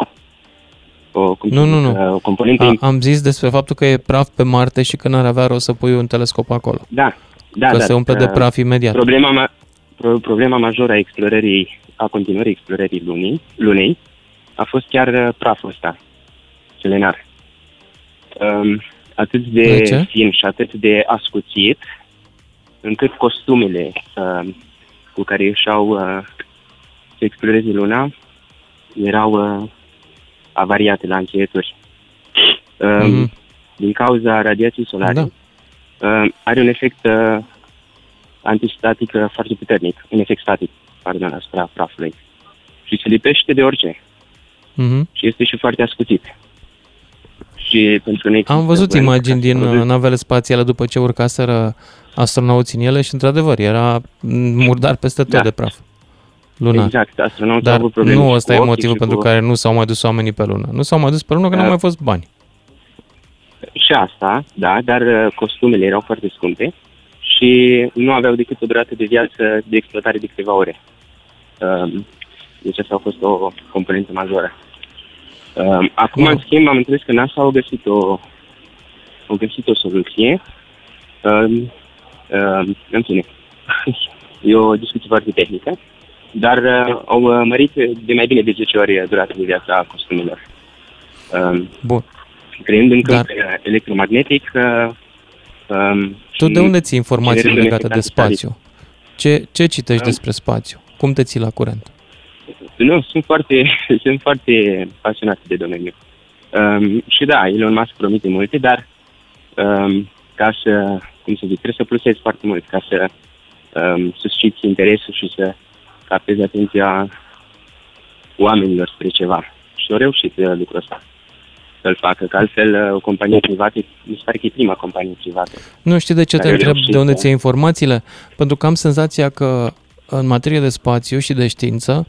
o, cum Nu, să nu, zic, nu. uh, o componentă A, am zis despre faptul că e praf pe Marte și că n-ar avea rost să pui un telescop acolo. Da, da, că da. se umple de Uh, praf imediat. Problema, ma- pro- problema majoră a explorării, a continuării explorării lunii, lunei a fost chiar uh, praful ăsta, selenar. Um, atât de, De ce? fin și atât de ascuțit, încât costumele uh, cu care ieșeau uh, să exploreze luna erau uh, avariate la încheieturi. Um, Mhm. Din cauza radiației solare, Da. uh, are un efect uh, antistatic uh, foarte puternic, un efect static, pardon, asupra prafului. Și se lipește de orice. Mhm. Și este și foarte ascuțit. Și pentru noi Am văzut imagini din uh, navele spațiale după ce urcaseră astronauții în ele și, într-adevăr, era mm, murdar peste tot Da. de praf. Lunar. Exact, astronauții Dar au avut probleme nu și ăsta cu e ochii motivul și pentru cu- care nu s-au mai dus oamenii pe lună. Nu s-au mai dus pe lună că Da. nu au mai fost bani. Și asta, da, dar uh, costumele erau foarte scumpe și nu aveau decât o durată de viață de exploatare de câteva ore. Um, Deci asta a fost o componentă majoră. Um, Acum, în schimb, am înțeles că NASA au găsit o, au găsit o soluție. Um, um, În fine, e o discuție foarte tehnică, dar uh, au uh, mărit de mai bine de 10 ori durata de viață a costumelor. Um, Bun. creând în câmp electromagnetic. Uh, um, Tu și de unde ții informațiile generând un legate de efect antistatic. spațiu? Ce, ce citești Da. despre spațiu? Cum te ții la curent? Nu, sunt foarte, sunt foarte pasionat de domeniu. Um, și da, Elon Musk promite multe, dar um, ca să cum să zic, trebuie să plusezi foarte mult ca să um, susciți interesul și să captezi atenția oamenilor spre ceva. Și au reușit uh, lucrul ăsta să-l facă, că altfel uh, o companie privată, mi se pare că e prima companie privată. Nu știi de ce te Care întreb reușit, de unde da. ți informațiile? Pentru că am senzația că în materie de spațiu și de știință,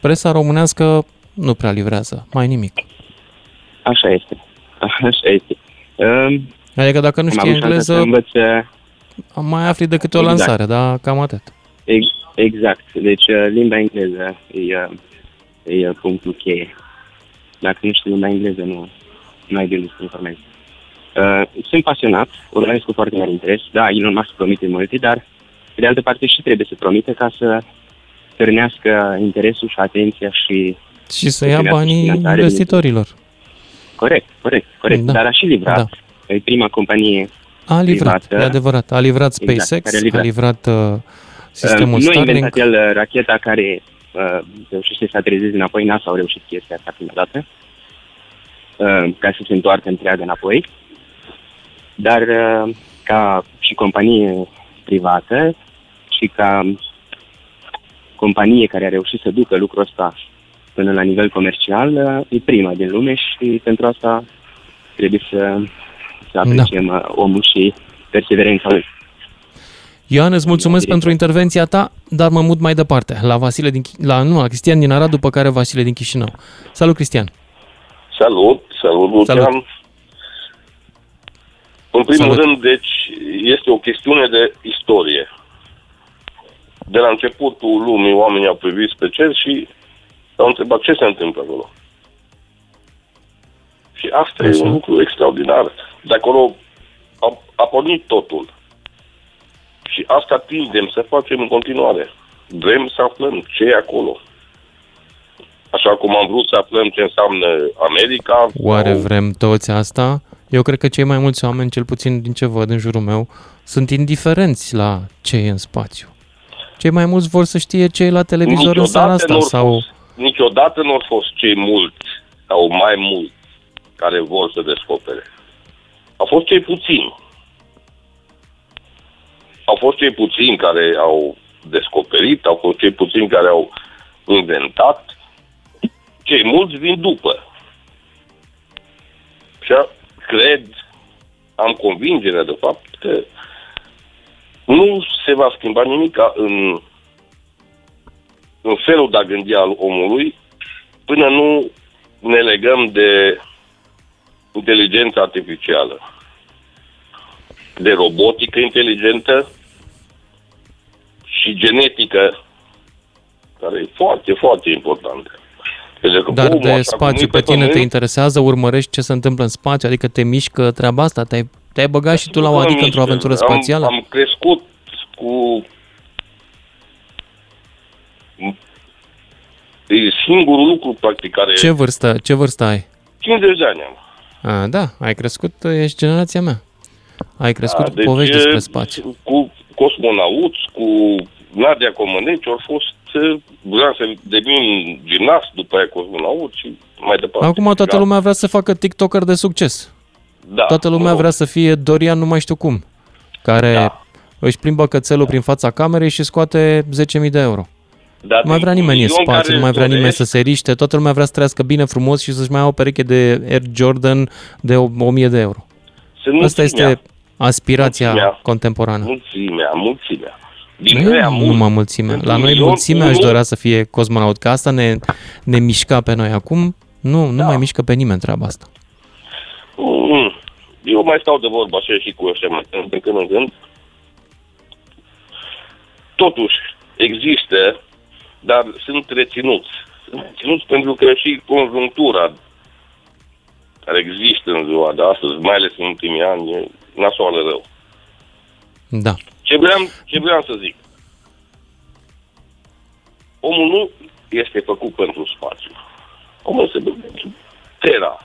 presa românească nu prea livrează mai nimic. Așa este. Așa este. Um, Adică dacă nu am știi avut șansa engleză, să învăț, uh, mai afli de câte o Exact. lansare, dar cam atât. ex- exact. Deci uh, limba engleză e, uh, e uh, punctul cheie. Dacă nu știi limba engleză, nu, nu ai de unde să te informezi. Uh, sunt pasionat, urmăresc cu foarte mare interes. Da, Elon Musk promite multe, dar pe de altă parte și trebuie să promite ca să târnească interesul și atenția și Și să ia primească banii finanțare din- investitorilor. Corect, corect, corect. Da. Dar a și livrat. Da. E prima companie A livrat, privată. e adevărat. A livrat Exact, SpaceX, care a livrat. a livrat uh, sistemul Uh, nu a Starlink. inventat el uh, racheta care uh, reușește să aterizeze înapoi. NASA au reușit chestia asta prima dată. Uh, ca să se întoarcă întreagă înapoi. Dar uh, ca și companie privată și ca companie care a reușit să ducă lucrul ăsta până la nivel comercial, uh, e prima din lume și pentru asta trebuie să, să apreciem da. omul și perseverența lui. Ioan, îți mulțumesc pentru intervenția ta, dar mă mut mai departe, la Vasile din, Chi- la, nu, la Cristian din Arad, după care Vasile din Chișinău. Salut, Cristian! Salut, salut, Lucian. Salut. În primul Salut. rând, deci, este o chestiune de istorie. De la începutul lumii, oamenii au privit spre cer și au întrebat ce se întâmplă acolo. Și asta e un lucru extraordinar. De acolo a, a pornit totul. Și asta tindem să facem în continuare. Vrem să aflăm ce e acolo. Așa cum am vrut să aflăm ce înseamnă America. Oare vrem toți asta? Eu cred că cei mai mulți oameni, cel puțin din ce văd în jurul meu, sunt indiferenți la ce e în spațiu. Cei mai mulți vor să știe ce e la televizor în seara asta n-au sau... fost, niciodată nu au fost cei mulți sau mai mulți care vor să descopere. Au fost cei puțini. Au fost cei puțini care au descoperit, au fost cei puțini care au inventat. Cei mulți vin după. Și a- cred, am convingerea de fapt că nu se va schimba nimic în, în felul de a gândi al omului până nu ne legăm de inteligența artificială, de robotică inteligentă și genetică, care e foarte, foarte importantă. Pentru că Dar omul, de așa cum spațiu e pe tine pământ, te interesează, urmărești ce se întâmplă în spațiu, adică te mișcă treaba asta, te-ai, te-ai băgat și tu la o Nu adică mă într-o mișcă. aventură am, spațială? Am crescut cu... E singurul lucru, practic, care... Ce vârstă, ce vârstă ai? 50 de ani am. A, da, ai crescut, ești generația mea. Ai crescut Da, cu povești e, despre spațiu. Cu cosmonauți, cu Nadia Comăneci, au fost... eh, Vreau să devin gimnast, după aia cosmonaut și mai departe. Acum toată Da. lumea vrea să facă TikToker de succes. Da, Toată lumea nu. vrea să fie Dorian nu mai știu cum, care da. își plimbă cățelul prin fața camerei și scoate 10.000 de euro. Dar Nu mai vrea din nimeni în milion spațiu, care nu mai vrea îți nimeni să se riște, toată lumea vrea să trăiască bine frumos și să-și mai ia o pereche de Air Jordan de o- 1000 de euro. Sunt Asta mulțimea. este aspirația Mulțimea. contemporană. Mulțimea, mulțimea. Din Nu, ăia nu mulți. numai mulțimea. Sunt La un noi milion, mulțimea își unul. dorea să fie cosmonaut, că asta ne, ne mișca pe noi. Acum nu, nu Da. mai mișcă pe nimeni treaba asta. Mm. Eu mai stau de vorbă așa și cu ăștia mai de când în când. Totuși, există, dar sunt reținuți. Sunt reținuți pentru că și conjunctura care există în ziua de astăzi, mai ales în ultimii ani, e nasoală rău. Da. Ce vreau, ce vreau să zic? Omul nu este făcut pentru spațiu. Omul este făcut pentru Terra.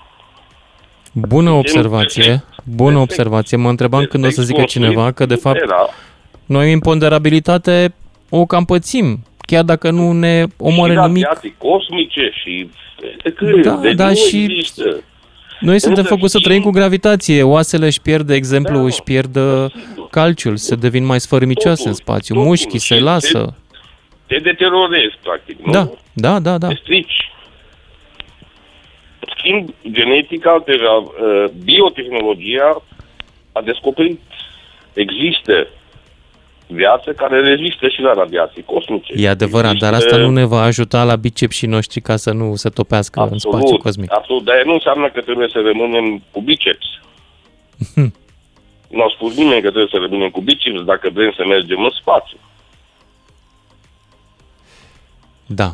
Bună observație, bună observație. Mă întrebam când o să zică cineva că de fapt Terra noi imponderabilitate o cam pățim, chiar dacă nu ne omoară și nimic. radiații cosmice și de cât, Da, de da, nu și- există. Noi suntem Însă făcuți să știm- trăim cu gravitație. Oasele își pierd, de exemplu, Da, își pierd uh, calciul, se devin mai sfărâmicioase în spațiu, totul. mușchii se Și lasă. Te deteriorezi, practic, nu? Da, da, da, da. Te strici. În schimb, genetica, deja, uh, biotehnologia a descoperit există viață care rezistă și la radiații cosmice. E adevărat, dar asta nu ne va ajuta la bicepsii noștri ca să nu se topească în spațiu Absolut, cosmic. absolut, dar nu înseamnă că trebuie să rămânem cu biceps. nu au spus nimeni că trebuie să rămânem cu biceps dacă vrem să mergem în spațiu. Da.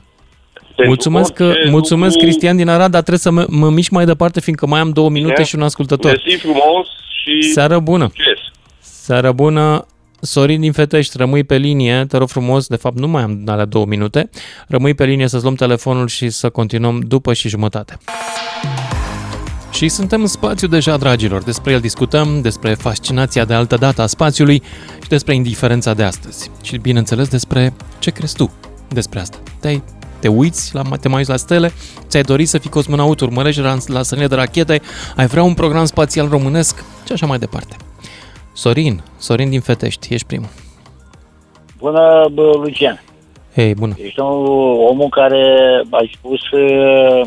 Pentru Mulțumesc, că, orice mulțumesc lucru- Cristian din Arad, dar trebuie să mă, mă mișc mai departe, fiindcă mai am două minute Bine. și un ascultător. Mersi frumos și Seară bună! succes! Seară bună! Sorin din Fetești, rămâi pe linie, te rog frumos, de fapt nu mai am alea două minute, rămâi pe linie să-ți luăm telefonul și să continuăm după și jumătate. Și suntem în spațiu deja, dragilor. Despre el discutăm, despre fascinația de altă dată a spațiului și despre indiferența de astăzi. Și, bineînțeles, despre ce crezi tu despre asta. Te-ai, te uiți, la, te mai uiți la stele, ți-ai dorit să fii cosmonaut, urmărești la, la sănile de rachete, ai vrea un program spațial românesc și așa mai departe. Sorin, Sorin din Fetești, ești primul. Bună, bă, Lucian. Hei, bună. Ești un, omul care ai spus uh,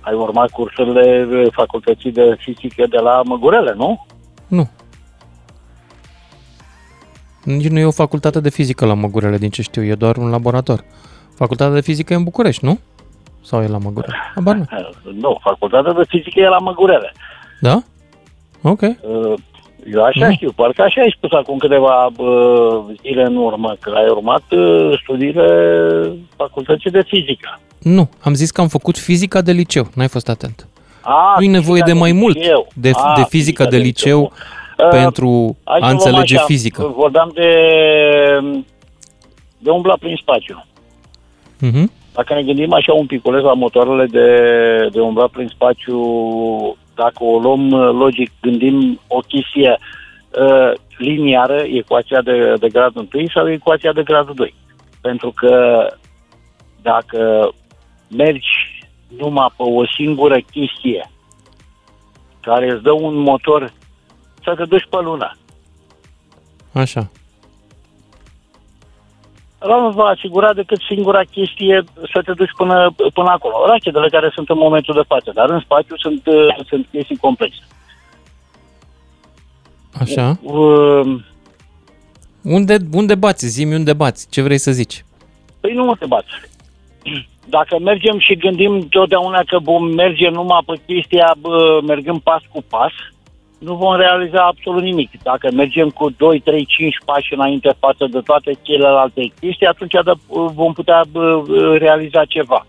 ai urmat cursurile uh, facultății de fizică de la Măgurele, nu? Nu. Nici nu e o facultate de fizică la Măgurele, din ce știu, e doar un laborator. Facultatea de fizică e în București, nu? Sau e la Măgurele? Habar nu. Nu, facultatea de fizică e la Măgurele. Da? Ok. Uh, Eu așa Nu. știu, parcă așa ai spus acum câteva uh, zile în urmă, că ai urmat uh, studiile facultății de fizică. Nu, am zis că am făcut fizica de liceu, n-ai fost atent. A, nu e nevoie fizica de mai mult liceu. de, A, de fizica de liceu Uh, pentru hai să a luăm înțelege așa, fizică. Vorbeam de, de umbla prin spațiu. Mhm. Dacă ne gândim așa un piculeț la motoarele de, de umblat prin spațiu, dacă o luăm uh, logic, gândim o chestie uh, liniară, ecuația de, de gradul 1 sau ecuația de gradul 2. Pentru că dacă mergi numai pe o singură chestie care îți dă un motor să te duci pe lună, Așa. Ăla nu va asigura decât singura chestie să te duci până, până acolo. Rachetele care sunt în momentul de față, dar în spațiu sunt, uh, sunt chestii complexe. Așa. Uh, Unde, unde bați? Zi-mi unde bați. Ce vrei să zici? Păi nu te bați. Dacă mergem și gândim totdeauna că vom merge numai pe chestia bă, mergând pas cu pas, nu vom realiza absolut nimic. Dacă mergem cu 2, 3, 5 pași înainte față de toate celelalte chestii, atunci da, vom putea bă, realiza ceva.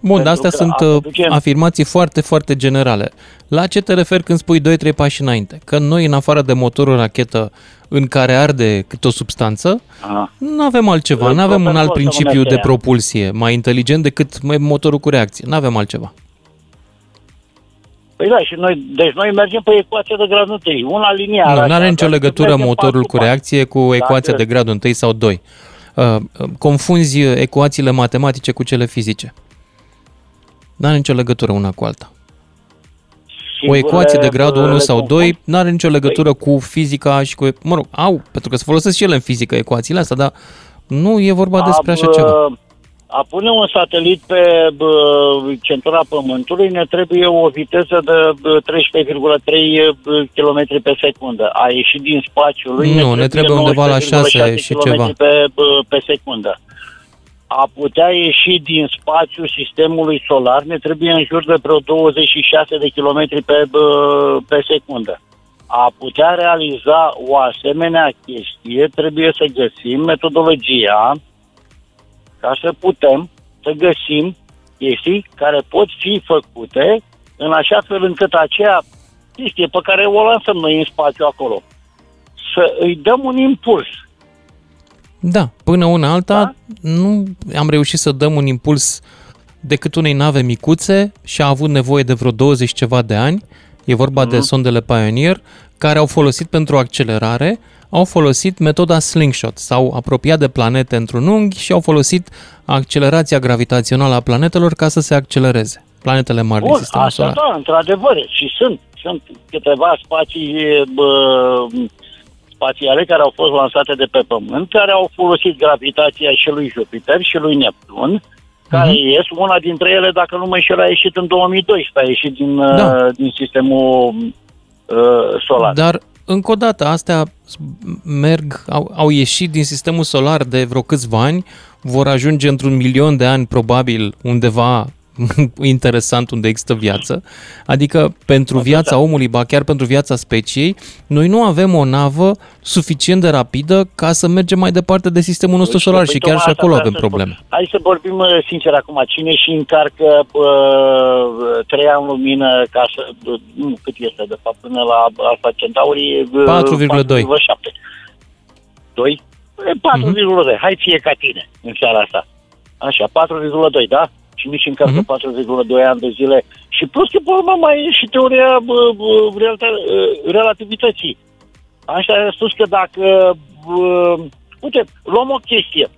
Bun, dar Pentru astea că sunt asta uh, duce- afirmații foarte, foarte generale. La ce te referi când spui 2-3 pași înainte? Că noi, în afară de motorul rachetă în care arde câte o substanță, Aha. nu avem altceva, Îl nu avem un propun alt să principiu numește de ea. propulsie mai inteligent decât mai- motorul cu reacție. Nu avem altceva. Păi da, și noi, deci noi mergem pe ecuația de gradul 3, una liniară. Nu, nu așa, are nicio dar legătură mergem motorul pas cu pas. reacție cu ecuația Dacă- de gradul 1 sau 2. Uh, uh, Confunzi ecuațiile matematice cu cele fizice. Nu are nicio legătură una cu alta. O Singurele, ecuație de gradul uh, 1 le sau confund. 2 nu are nicio legătură cu fizica și cu... Mă rog, au, pentru că se folosesc și ele în fizică ecuațiile astea, dar nu e vorba despre așa A, bă, ceva. A pune un satelit pe bă, centura Pământului ne trebuie o viteză de bă, 13,3 km pe secundă. A ieșit din spațiul lui Nu, ne trebuie undeva la 6 și ceva. Pe, bă, pe secundă. A putea ieși din spațiul sistemului solar ne trebuie în jur de vreo 26 de km pe, bă, pe secundă. A putea realiza o asemenea chestie trebuie să găsim metodologia ca să putem să găsim chestii care pot fi făcute în așa fel încât acea chestie pe care o lansăm noi în spațiu acolo să îi dăm un impuls. Da, până una alta da? nu am reușit să dăm un impuls decât unei nave micuțe și a avut nevoie de vreo 20 ceva de ani. E vorba mm-hmm. de sondele Pioneer, care au folosit pentru accelerare, au folosit metoda slingshot, s-au apropiat de planete într-un unghi și au folosit accelerația gravitațională a planetelor ca să se accelereze. planetele mari din Bun, sistemul asta solar. da, într-adevăr. Și sunt, sunt câteva spații bă, spațiale care au fost lansate de pe Pământ, care au folosit gravitația și lui Jupiter și lui Neptun, care Mhm. ies, una dintre ele, dacă nu mă înșel, a ieșit în 2012, a ieșit din, Da. uh, din sistemul uh, solar. Dar, încă o dată, astea merg, au, au ieșit din sistemul solar de vreo câțiva ani, vor ajunge într-un milion de ani, probabil, undeva interesant unde există viață. Adică pentru viața omului, ba chiar pentru viața speciei, noi nu avem o navă suficient de rapidă ca să mergem mai departe de sistemul nostru Uite, solar păi și chiar și tocmai asta acolo vreau avem să spun. probleme. Hai să vorbim uh, sincer acum. Cine și încarcă uh, trei ani lumină ca să... uh, Nu, cât este de fapt până la Alpha Centauri? uh, 4,2. 4,7. 2? 4,2. Hai fie ca tine în seara asta. Așa, 4,2, da? Și nici încarcă 4,2 ani de zile. Și plus că, pe urmă, mai e și teoria bă, bă, realita- uh, relativității. Așa a spus că dacă... Uh, uite, luăm o chestie.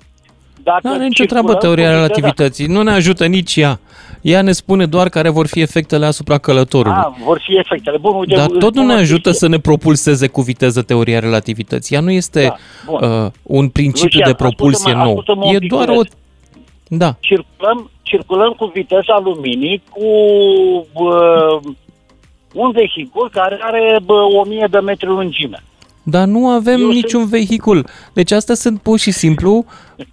Dacă Nu are nicio circulăm treabă teoria cu viteza- relativității. Nu ne ajută nici ea. Ea ne spune doar care vor fi efectele asupra călătorului. Ah, vor fi efectele. Bun, uite, Dar îți tot nu spun ne o ajută chestie. să ne propulseze cu viteză teoria relativității. Ea nu este Da, bun. uh, un principiu Lucian, de propulsie ascultă-mă- nou. ascultă-mă un E piculeț. doar o... Da. Circulăm, circulăm cu viteza luminii cu bă, un vehicul care are bă, 1000 de metri lungime. Dar nu avem niciun vehicul. Deci astea sunt pur și simplu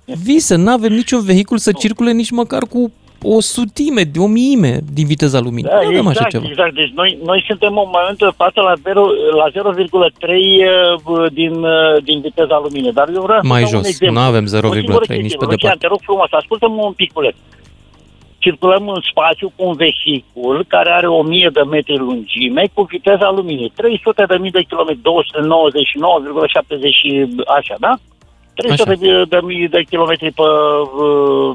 vise. Nu avem niciun vehicul să circule nici măcar cu o sutime, de o miime din viteza luminii. Da, nu avem exact, așa ceva. exact. Deci noi, noi suntem în momentul de față la, 0, la 0,3 bă, din, uh, din viteza luminii. Dar eu vreau să Mai dau un jos. exemplu. Nu avem O singură 0,3 nici chestie. pe Lucian, departe. te rog frumos, ascultă-mă un piculeț. Circulăm în spațiu cu un vehicul care are 1000 de metri lungime cu viteza luminii. 300 de mii de kilometri, 299,70 și așa, da? 300 de, de mii de kilometri pe, uh,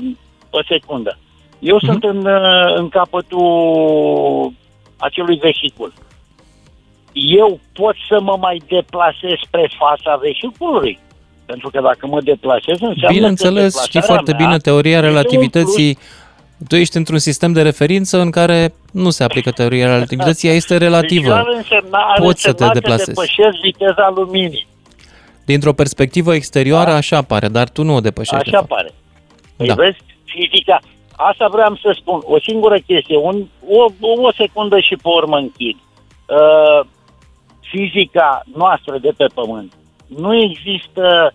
pe secundă. Eu Mhm. sunt în, uh, în capătul acelui vehicul. Eu pot să mă mai deplasez spre fața vehiculului. Pentru că dacă mă deplasez, înseamnă Bineînțeles, că știi deplasarea foarte mea bine teoria este un relativității. Tu ești într-un sistem de referință în care nu se aplică teoria relativității, ea este Deci relativă. ar însemna, ar Poți să te însemna că deplasezi. depășesc viteza luminii. Dintr-o perspectivă exterioară așa pare, dar tu nu o depășești. de Așa fapt. pare. Păi Da. vezi, fizica, asta vreau să spun, o singură chestie, un, o, o secundă și pe urmă închid. Uh, fizica noastră de pe Pământ, nu există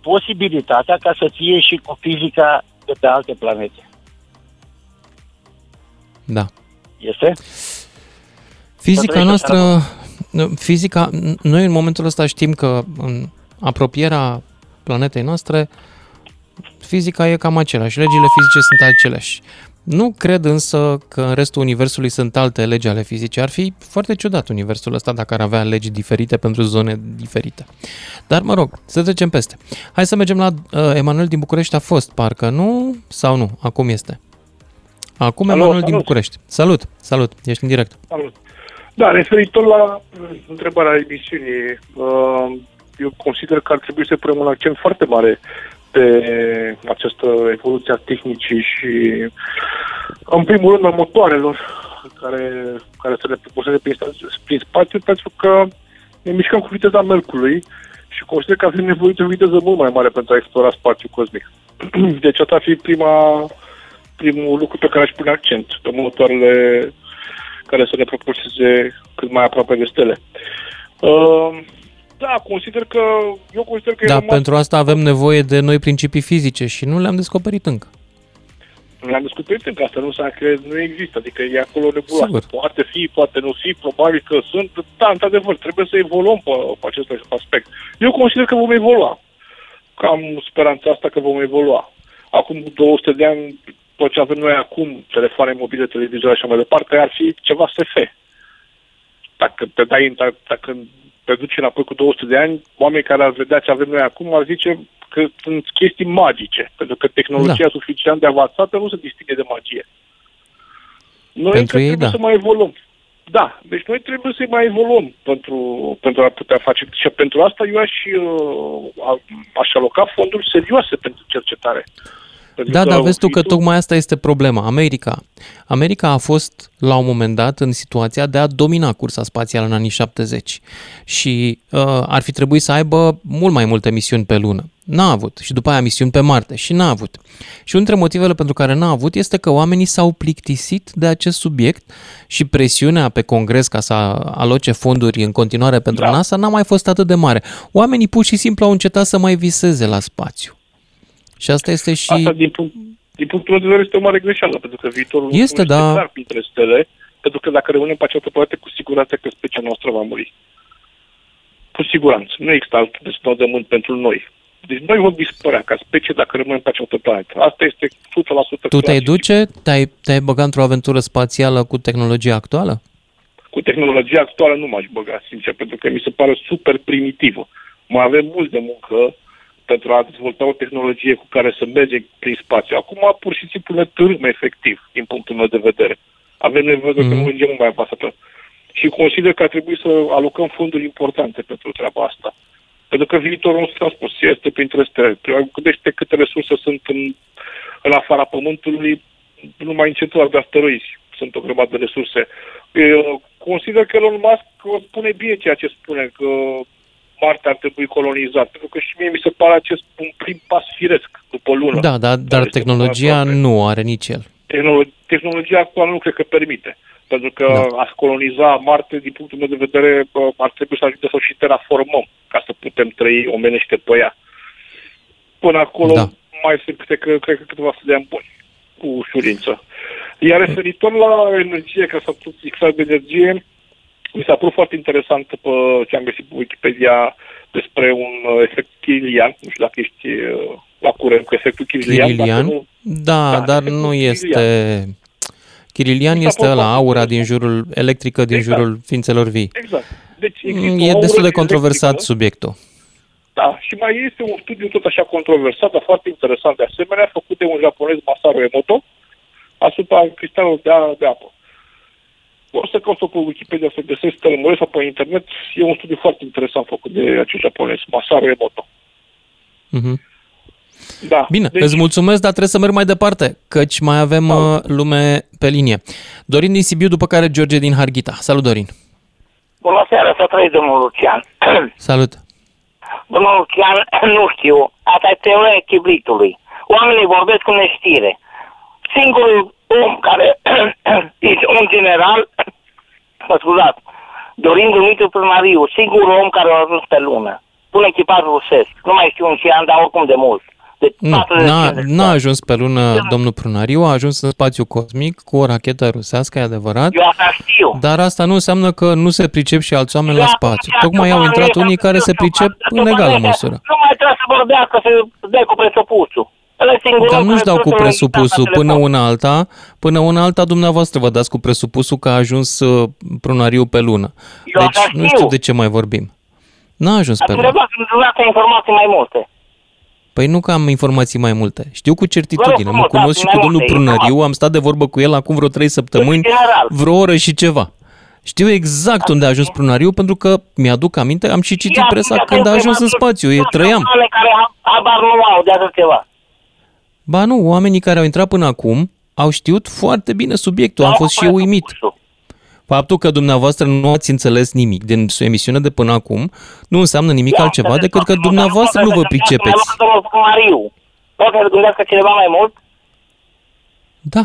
posibilitatea ca să fie și cu fizica de pe alte planete. Da. Este? Fizica trăiești noastră, fizica, noi în momentul ăsta știm că în apropierea planetei noastre, fizica e cam același, legile fizice sunt aceleași. Nu cred însă că în restul universului sunt alte legi ale fizicii. Ar fi foarte ciudat universul ăsta dacă ar avea legi diferite pentru zone diferite. Dar mă rog, să trecem peste. Hai să mergem la uh, Emanuel din București. A fost, parcă, nu? Sau nu? Acum este. Acum Alo, Emanuel din salut. București. Salut, salut, ești în direct. Salut. Da, referitor la uh, întrebarea emisiunii, uh, eu consider că ar trebui să punem un accent foarte mare pe această evoluție a tehnicii și, în primul rând, a motoarelor care, care să le propulseze prin, sta- prin spațiu, pentru că ne mișcăm cu viteza Mercurului și consider că avem nevoie de o viteză mult mai mare pentru a explora spațiul cosmic. Deci asta ar fi prima, primul lucru pe care aș pune accent, pe motoarele care să ne propulseze cât mai aproape de stele. Uh, da, consider că, eu consider că e Da, normal- pentru asta avem nevoie de noi principii fizice și nu le-am descoperit încă. Nu le-am descoperit încă, asta nu înseamnă că nu există, adică e acolo nebuloasă. Sigur. Poate fi, poate nu fi, probabil că sunt, da, într-adevăr, trebuie să evoluăm pe, pe acest aspect. Eu consider că vom evolua. Că am speranța asta că vom evolua. Acum 200 de ani, tot ce avem noi acum, telefoane mobile, televizoare și așa mai departe, ar fi ceva SF. Dacă te dai, în- dacă te duci înapoi cu 200 de ani, oamenii care ar vedea ce avem noi acum ar zice că sunt chestii magice, pentru că tehnologia Da. suficient de avansată nu se distingue de magie. Noi Pentru încă ei, trebuie da. să mai evoluăm. Da, deci noi trebuie să mai evoluăm pentru, pentru a putea face. Și pentru asta eu aș, uh, a- aș aloca fonduri serioase pentru cercetare. Pentru Da, dar vezi tu că viitor- tocmai asta este problema. America. America a fost la un moment dat în situația de a domina cursa spațială în anii 70 și uh, ar fi trebuit să aibă mult mai multe misiuni pe lună. N-a avut. Și după aia misiuni pe Marte și n-a avut. Și unul dintre motivele pentru care n-a avut este că oamenii s-au plictisit de acest subiect și presiunea pe Congres ca să aloce fonduri în continuare pentru da. NASA n-a mai fost atât de mare. Oamenii pur și simplu au încetat să mai viseze la spațiu. Și asta este și... Asta, din, punct, din punctul meu de vedere, este o mare greșeală, pentru că viitorul Este, nostru da. clar printre stele, pentru că dacă rămânem pe această planetă, cu siguranță că specia noastră va muri. Cu siguranță. Nu există alt deznodământ pentru noi. Deci noi vom dispărea ca specie dacă rămânem pe această planetă. Asta este 100% Tu clar. te-ai duce? Te-ai, te-ai băgat într-o aventură spațială cu tehnologia actuală? Cu tehnologia actuală nu m-aș băga, sincer, pentru că mi se pare super primitivă. Mai avem mult de muncă pentru a dezvolta o tehnologie cu care să mergem prin spațiu. Acum, pur și simplu, ne târâm efectiv, din punctul meu de vedere. Avem nevoie de Mhm. tehnologie mult mai avansată. Și consider că ar trebui să alocăm fonduri importante pentru treaba asta. Pentru că viitorul nostru, am spus, este printre stele. Gândește câte resurse sunt în, în afara Pământului, numai în centura de asteroizi. Sunt o grămadă de resurse. Eu consider că Elon Musk spune bine ceea ce spune, că Marte ar trebui colonizat. Pentru că și mie mi se pare acest un prim pas firesc după lună. Da, da dar tehnologia nu are nici el. Tehnolo- tehnologia actuală nu cred că permite. Pentru că Da. a coloniza Marte, din punctul meu de vedere, bă, ar trebui să ajungem să o și terraformăm ca să putem trăi omenește pe ea. Până acolo Da. mai se cred că, cred că câteva sute de ani buni, cu ușurință. Iar referitor la energie, ca să tot fixat de energie, mi s-a părut foarte interesant pe ce am găsit pe Wikipedia despre un uh, efect Kirilian. Nu știu dacă ești uh, la curent cu efectul Kirilian. dacă Kirilian? nu- Da, Da, dar efectul nu este... Kirilian. Kirilian Mi s-a este părut ăla, foarte aura din jurul, electrică din Exact. jurul ființelor vii. Exact. Deci există Mm, o E aură destul de electrică, controversat subiectul. Da, și mai este un studiu tot așa controversat, dar foarte interesant de asemenea, făcut de un japonez, Masaru Emoto, asupra cristalelor de, a- de apă. O să caut pe Wikipedia să găsesc că lămuresc sau pe internet. E un studiu foarte interesant făcut de acest japonez, Masaru Emoto. Mhm. Da. Bine, deci... îți mulțumesc, dar trebuie să merg mai departe, căci mai avem uh, lume pe linie. Dorin din Sibiu, după care George din Harghita. Salut, Dorin! Bună seara, să trăiți, domnul Lucian. Salut! Domnul Lucian, nu știu, asta e teoria chibritului. Oamenii vorbesc cu neștire. Singurul om care este un general, mă scuzați, Dorin Dumitru Primariu, singurul om care a ajuns pe lună. Pun echipaj rusesc. Nu mai știu în ce an, dar oricum de mult. De Nu, 40 n-a, de n-a ajuns pe lună domnul Prunariu, a ajuns în spațiu cosmic cu o rachetă rusească, e adevărat. Eu asta știu. Dar asta nu înseamnă că nu se pricep și alți oameni la spațiu. Tocmai au intrat unii care se pricep în egală măsură. Nu mai trebuie să vorbească, să dea cu presupusul. Ăla e singurul Dar om nu-și care dau cu trebuie să presupusul intre pe până telefon. una alta, până una alta dumneavoastră vă dați cu presupusul că a ajuns uh, Prunariu pe lună. Eu Deci asta nu știu. știu de ce mai vorbim. N-a ajuns pe lună. Dumneavoastră, dumneavoastră informații mai multe. Păi nu că am informații mai multe. Știu cu certitudine. Vă Mă rog frumos, cunosc și dați cu mai domnul multe Prunăriu. Am stat de vorbă cu el acum vreo trei săptămâni, general. vreo oră și ceva. Știu exact unde a ajuns Prunariu pentru că mi-aduc aminte, am și citit Ia, presa ia, când a ia, ajuns în ia, spațiu. ia, E trăiam. Oameni care habar nu au de așa ceva. Ba nu, oamenii care au intrat până acum au știut foarte bine subiectul. Am fost și eu uimit. Faptul că dumneavoastră nu ați înțeles nimic din emisiunea de până acum nu înseamnă nimic altceva decât că dumneavoastră nu vă pricepeți. Domnul Mariu, poate să gândească cineva mai mult? Da.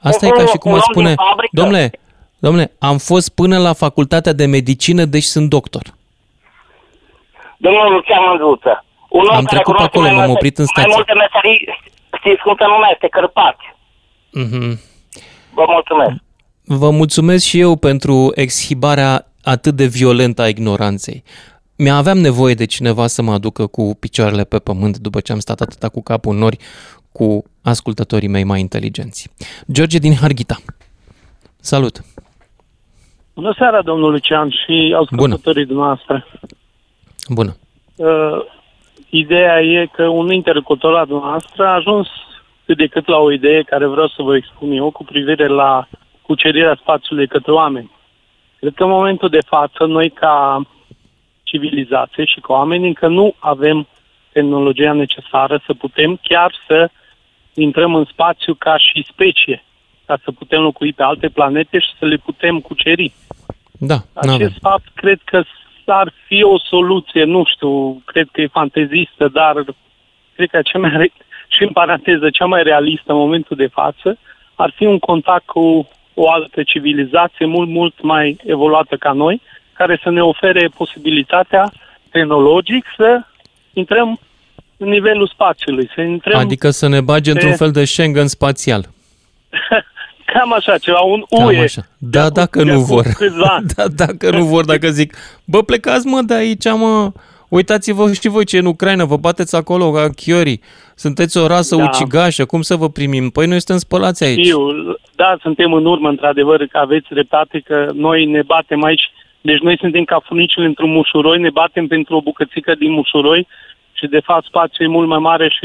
Asta e ca și cum Un îți om din spune, fabrică. domnule, domnule, am fost până la facultatea de medicină, deci sunt doctor. Domnul Lucian Mândruță. Un om Am care trecut pe cunoaște acolo, mai m-am multe- oprit în Mai stație. multe meserii, știți cum se numește, cărpați. Mhm. Vă mulțumesc. Vă mulțumesc și eu pentru exhibarea atât de violentă a ignoranței. Mi-aveam nevoie de cineva să mă aducă cu picioarele pe pământ după ce am stat atâta cu capul în nori cu ascultătorii mei mai inteligenți. George din Harghita. Salut! Bună seara, domnul Lucian și ascultătorii dumneavoastră. Bună! Uh, ideea e că un interlocutor al dumneavoastră a ajuns cât de cât la o idee care vreau să vă expun eu cu privire la cucerirea spațiului către oameni. Cred că în momentul de față, noi ca civilizație și ca oameni încă nu avem tehnologia necesară să putem chiar să intrăm în spațiu ca și specie, ca să putem locui pe alte planete și să le putem cuceri. Da, Acest n-avem. fapt cred că ar fi o soluție, nu știu, cred că e fantezistă, dar cred că cea mai, re- și în paranteză, cea mai realistă în momentul de față ar fi un contact cu o altă civilizație mult, mult mai evoluată ca noi, care să ne ofere posibilitatea tehnologic să intrăm în nivelul spațiului, să intrăm Adică să ne bage într-un pe- fel de Schengen spațial. cam așa ceva, un Cam UE. așa. Da, dacă de nu acum vor. câțiva ani. Da, dacă nu vor, dacă zic, bă, plecați mă de aici, mă, uitați-vă și voi ce e în Ucraina, vă bateți acolo ca chiorii, sunteți o rasă Da. ucigașă, cum să vă primim? Păi noi suntem spălați aici. Știu, da, suntem în urmă, într-adevăr, că aveți dreptate, că noi ne batem aici. Deci noi suntem ca funicile într-un mușuroi, ne batem pentru o bucățică din mușuroi și, de fapt, spațiul e mult mai mare și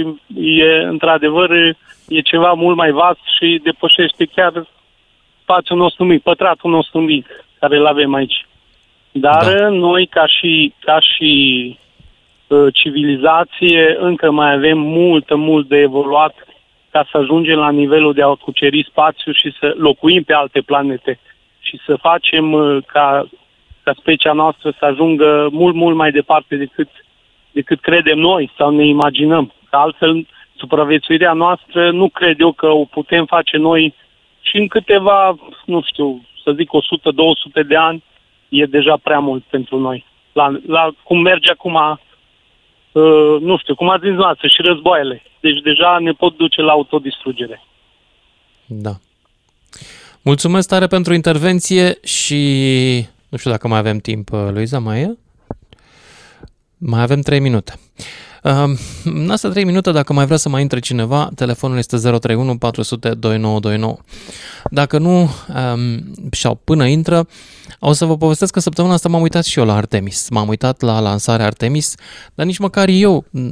e, într-adevăr, e ceva mult mai vast și depășește chiar spațiul nostru mic, pătratul nostru mic, care îl avem aici. Dar da. noi, ca și, ca și uh, civilizație, încă mai avem multă, mult de evoluat ca să ajungem la nivelul de a cuceri spațiu și să locuim pe alte planete și să facem uh, ca, ca specia noastră să ajungă mult, mult mai departe decât, decât credem noi sau ne imaginăm. Că altfel, supraviețuirea noastră nu cred eu că o putem face noi și în câteva, nu știu, să zic 100-200 de ani e deja prea mult pentru noi. La, la cum merge acum, uh, nu știu, cum ați zis noastră, și războaiele. Deci deja ne pot duce la autodistrugere. Da. Mulțumesc tare pentru intervenție și nu știu dacă mai avem timp, uh, Luiza, mai e? Mai avem 3 minute. Um, În astea 3 minute, dacă mai vrea să mai intre cineva, telefonul este 031 400 2929. Dacă nu, um, sau până intră, o să vă povestesc că săptămâna asta m-am uitat și eu la Artemis. M-am uitat la lansarea Artemis, dar nici măcar eu, m,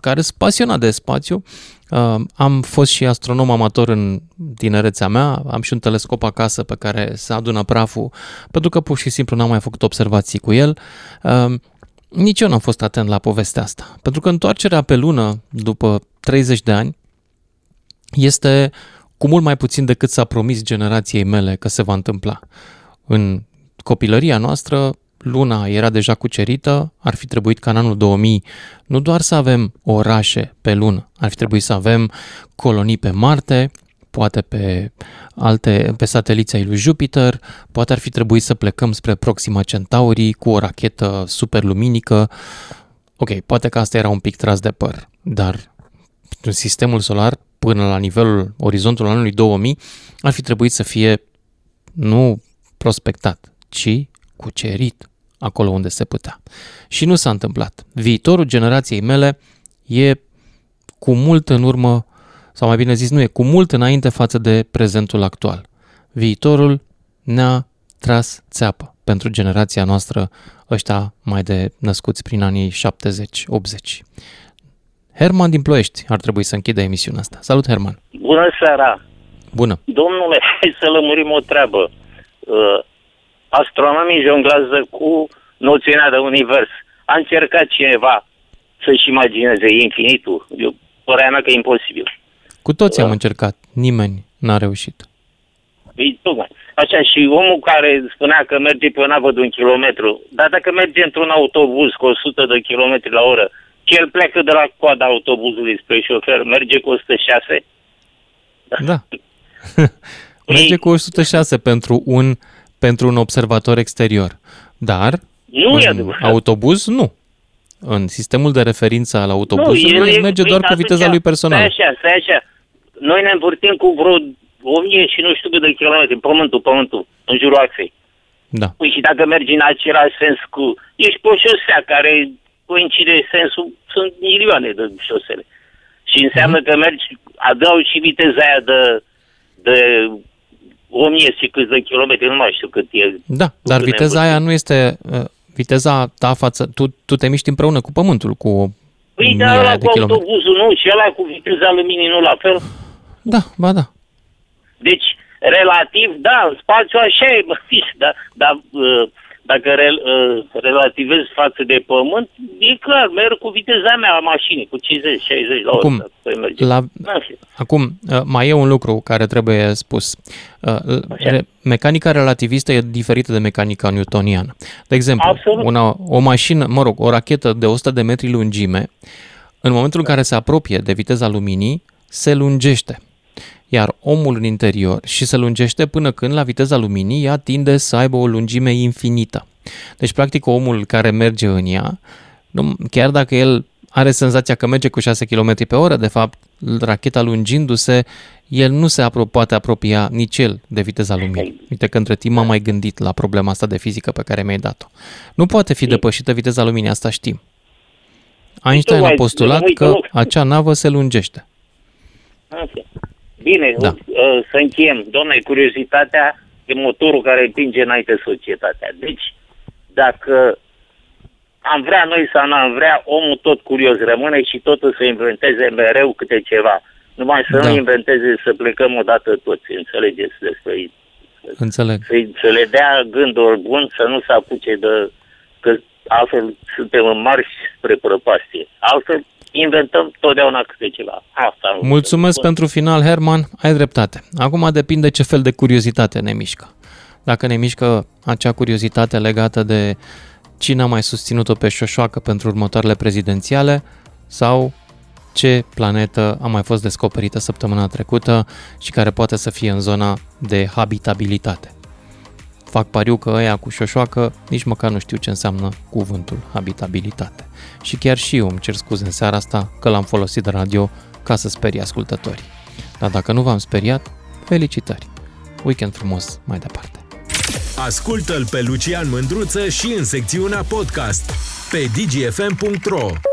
care sunt pasionat de spațiu, uh, am fost și astronom amator în tinerețea mea, am și un telescop acasă pe care se adună praful, pentru că pur și simplu n-am mai făcut observații cu el. Uh, nici eu n-am fost atent la povestea asta, pentru că întoarcerea pe lună după 30 de ani este cu mult mai puțin decât s-a promis generației mele că se va întâmpla. În copilăria noastră, luna era deja cucerită, ar fi trebuit ca în anul 2000 nu doar să avem orașe pe lună, ar fi trebuit să avem colonii pe Marte, poate pe alte pe sateliți ai lui Jupiter, poate ar fi trebuit să plecăm spre Proxima Centaurii cu o rachetă superluminică. Ok, poate că asta era un pic tras de păr, dar în sistemul solar până la nivelul orizontului anului 2000 ar fi trebuit să fie nu prospectat, ci cucerit acolo unde se putea. Și nu s-a întâmplat. Viitorul generației mele e cu mult în urmă, sau mai bine zis, nu e cu mult înainte față de prezentul actual. Viitorul ne-a tras țeapă pentru generația noastră, ăștia mai de născuți prin anii 70-80. Herman din Ploiești ar trebui să închidă emisiunea asta. Salut, Herman! Bună seara! Bună! Domnule, hai să lămurim o treabă. Uh, astronomii jonglează cu noțiunea de univers. A încercat cineva să-și imagineze infinitul? Eu părea mea că e imposibil. Cu toții am încercat, nimeni n-a reușit. Păi, tocmai. Așa, și omul care spunea că merge pe o navă de un kilometru, dar dacă merge într-un autobuz cu 100 de kilometri la oră, și el pleacă de la coada autobuzului spre șofer, merge cu 106? Da. Merge cu 106 pentru un, pentru un observator exterior. Dar Nu în e adevărat. autobuz nu. În sistemul de referință al autobuzului el e- merge doar uite, cu viteza atunci, lui personal. Stai așa, stai așa. Noi ne învârtim cu vreo 1000 și nu știu cât de kilometri, pământul, pământul, în jurul axei. Da. Păi și dacă mergi în același sens cu... Ești pe o șosea care coincide sensul, sunt milioane de șosele. Și înseamnă că mergi, adaugi și viteza aia de, de 1000 și câți de kilometri, nu mai știu cât e. Da, dar Cât viteza ne aia nu este uh, viteza ta față... Tu, tu te miști împreună cu pământul, cu Păi mii dar aia ăla de cu kilometri. autobuzul, nu? Și ăla cu viteza luminii, nu la fel? Da, ba da. Deci, relativ, da, în spațiu așa e, bă, fiș, dar, dar uh, dacă re, uh, relativez față de pământ, e clar, merg cu viteza mea a mașinii, cu 50-60 la Acum, oră. Păi merge. La, Da, și- acum, uh, mai e un lucru care trebuie spus. Uh, re- Mecanica relativistă e diferită de mecanica newtoniană. De exemplu, Absolut. una, o mașină, mă rog, o rachetă de 100 de metri lungime, în momentul în care se apropie de viteza luminii, se lungește. Iar omul în interior și se lungește până când, la viteza luminii, ea tinde să aibă o lungime infinită. Deci, practic, omul care merge în ea, nu, chiar dacă el are senzația că merge cu 6 km pe oră, de fapt, racheta lungindu-se, el nu se apro- poate apropia nici el de viteza luminii. Uite că între timp m-am mai gândit la problema asta de fizică pe care mi-ai dat-o. Nu poate fi depășită viteza luminii, asta știm. Einstein a mai- postulat uite, că loc. acea navă se lungește. Așa. Bine, Da. uh, să încheiem. Doamne, curiozitatea e motorul care împinge înainte societatea. Deci, dacă am vrea noi sau nu am vrea, omul tot curios rămâne și tot o să inventeze mereu câte ceva. Numai să Da. nu inventeze să plecăm odată toți, înțelegeți despre ei. Înțeleg. Să, să le dea gânduri bun, să nu se apuce de... că altfel suntem în marș spre prăpastie. Altfel inventăm totdeauna câte ceva. Asta nu. Mulțumesc pentru final, Herman, ai dreptate. Acum depinde ce fel de curiozitate ne mișcă. Dacă ne mișcă acea curiozitate legată de cine a mai susținut-o pe șoșoacă pentru următoarele prezidențiale sau ce planetă a mai fost descoperită săptămâna trecută și care poate să fie în zona de habitabilitate. Fac pariu că ăia cu șoșoacă nici măcar nu știu ce înseamnă cuvântul habitabilitate. Și chiar și eu îmi cer scuze în seara asta că l-am folosit de radio ca să sperie ascultătorii. Dar dacă nu v-am speriat, felicitări! Weekend frumos mai departe! Ascultă-l pe Lucian Mândruță și în secțiunea podcast pe dgfm.ro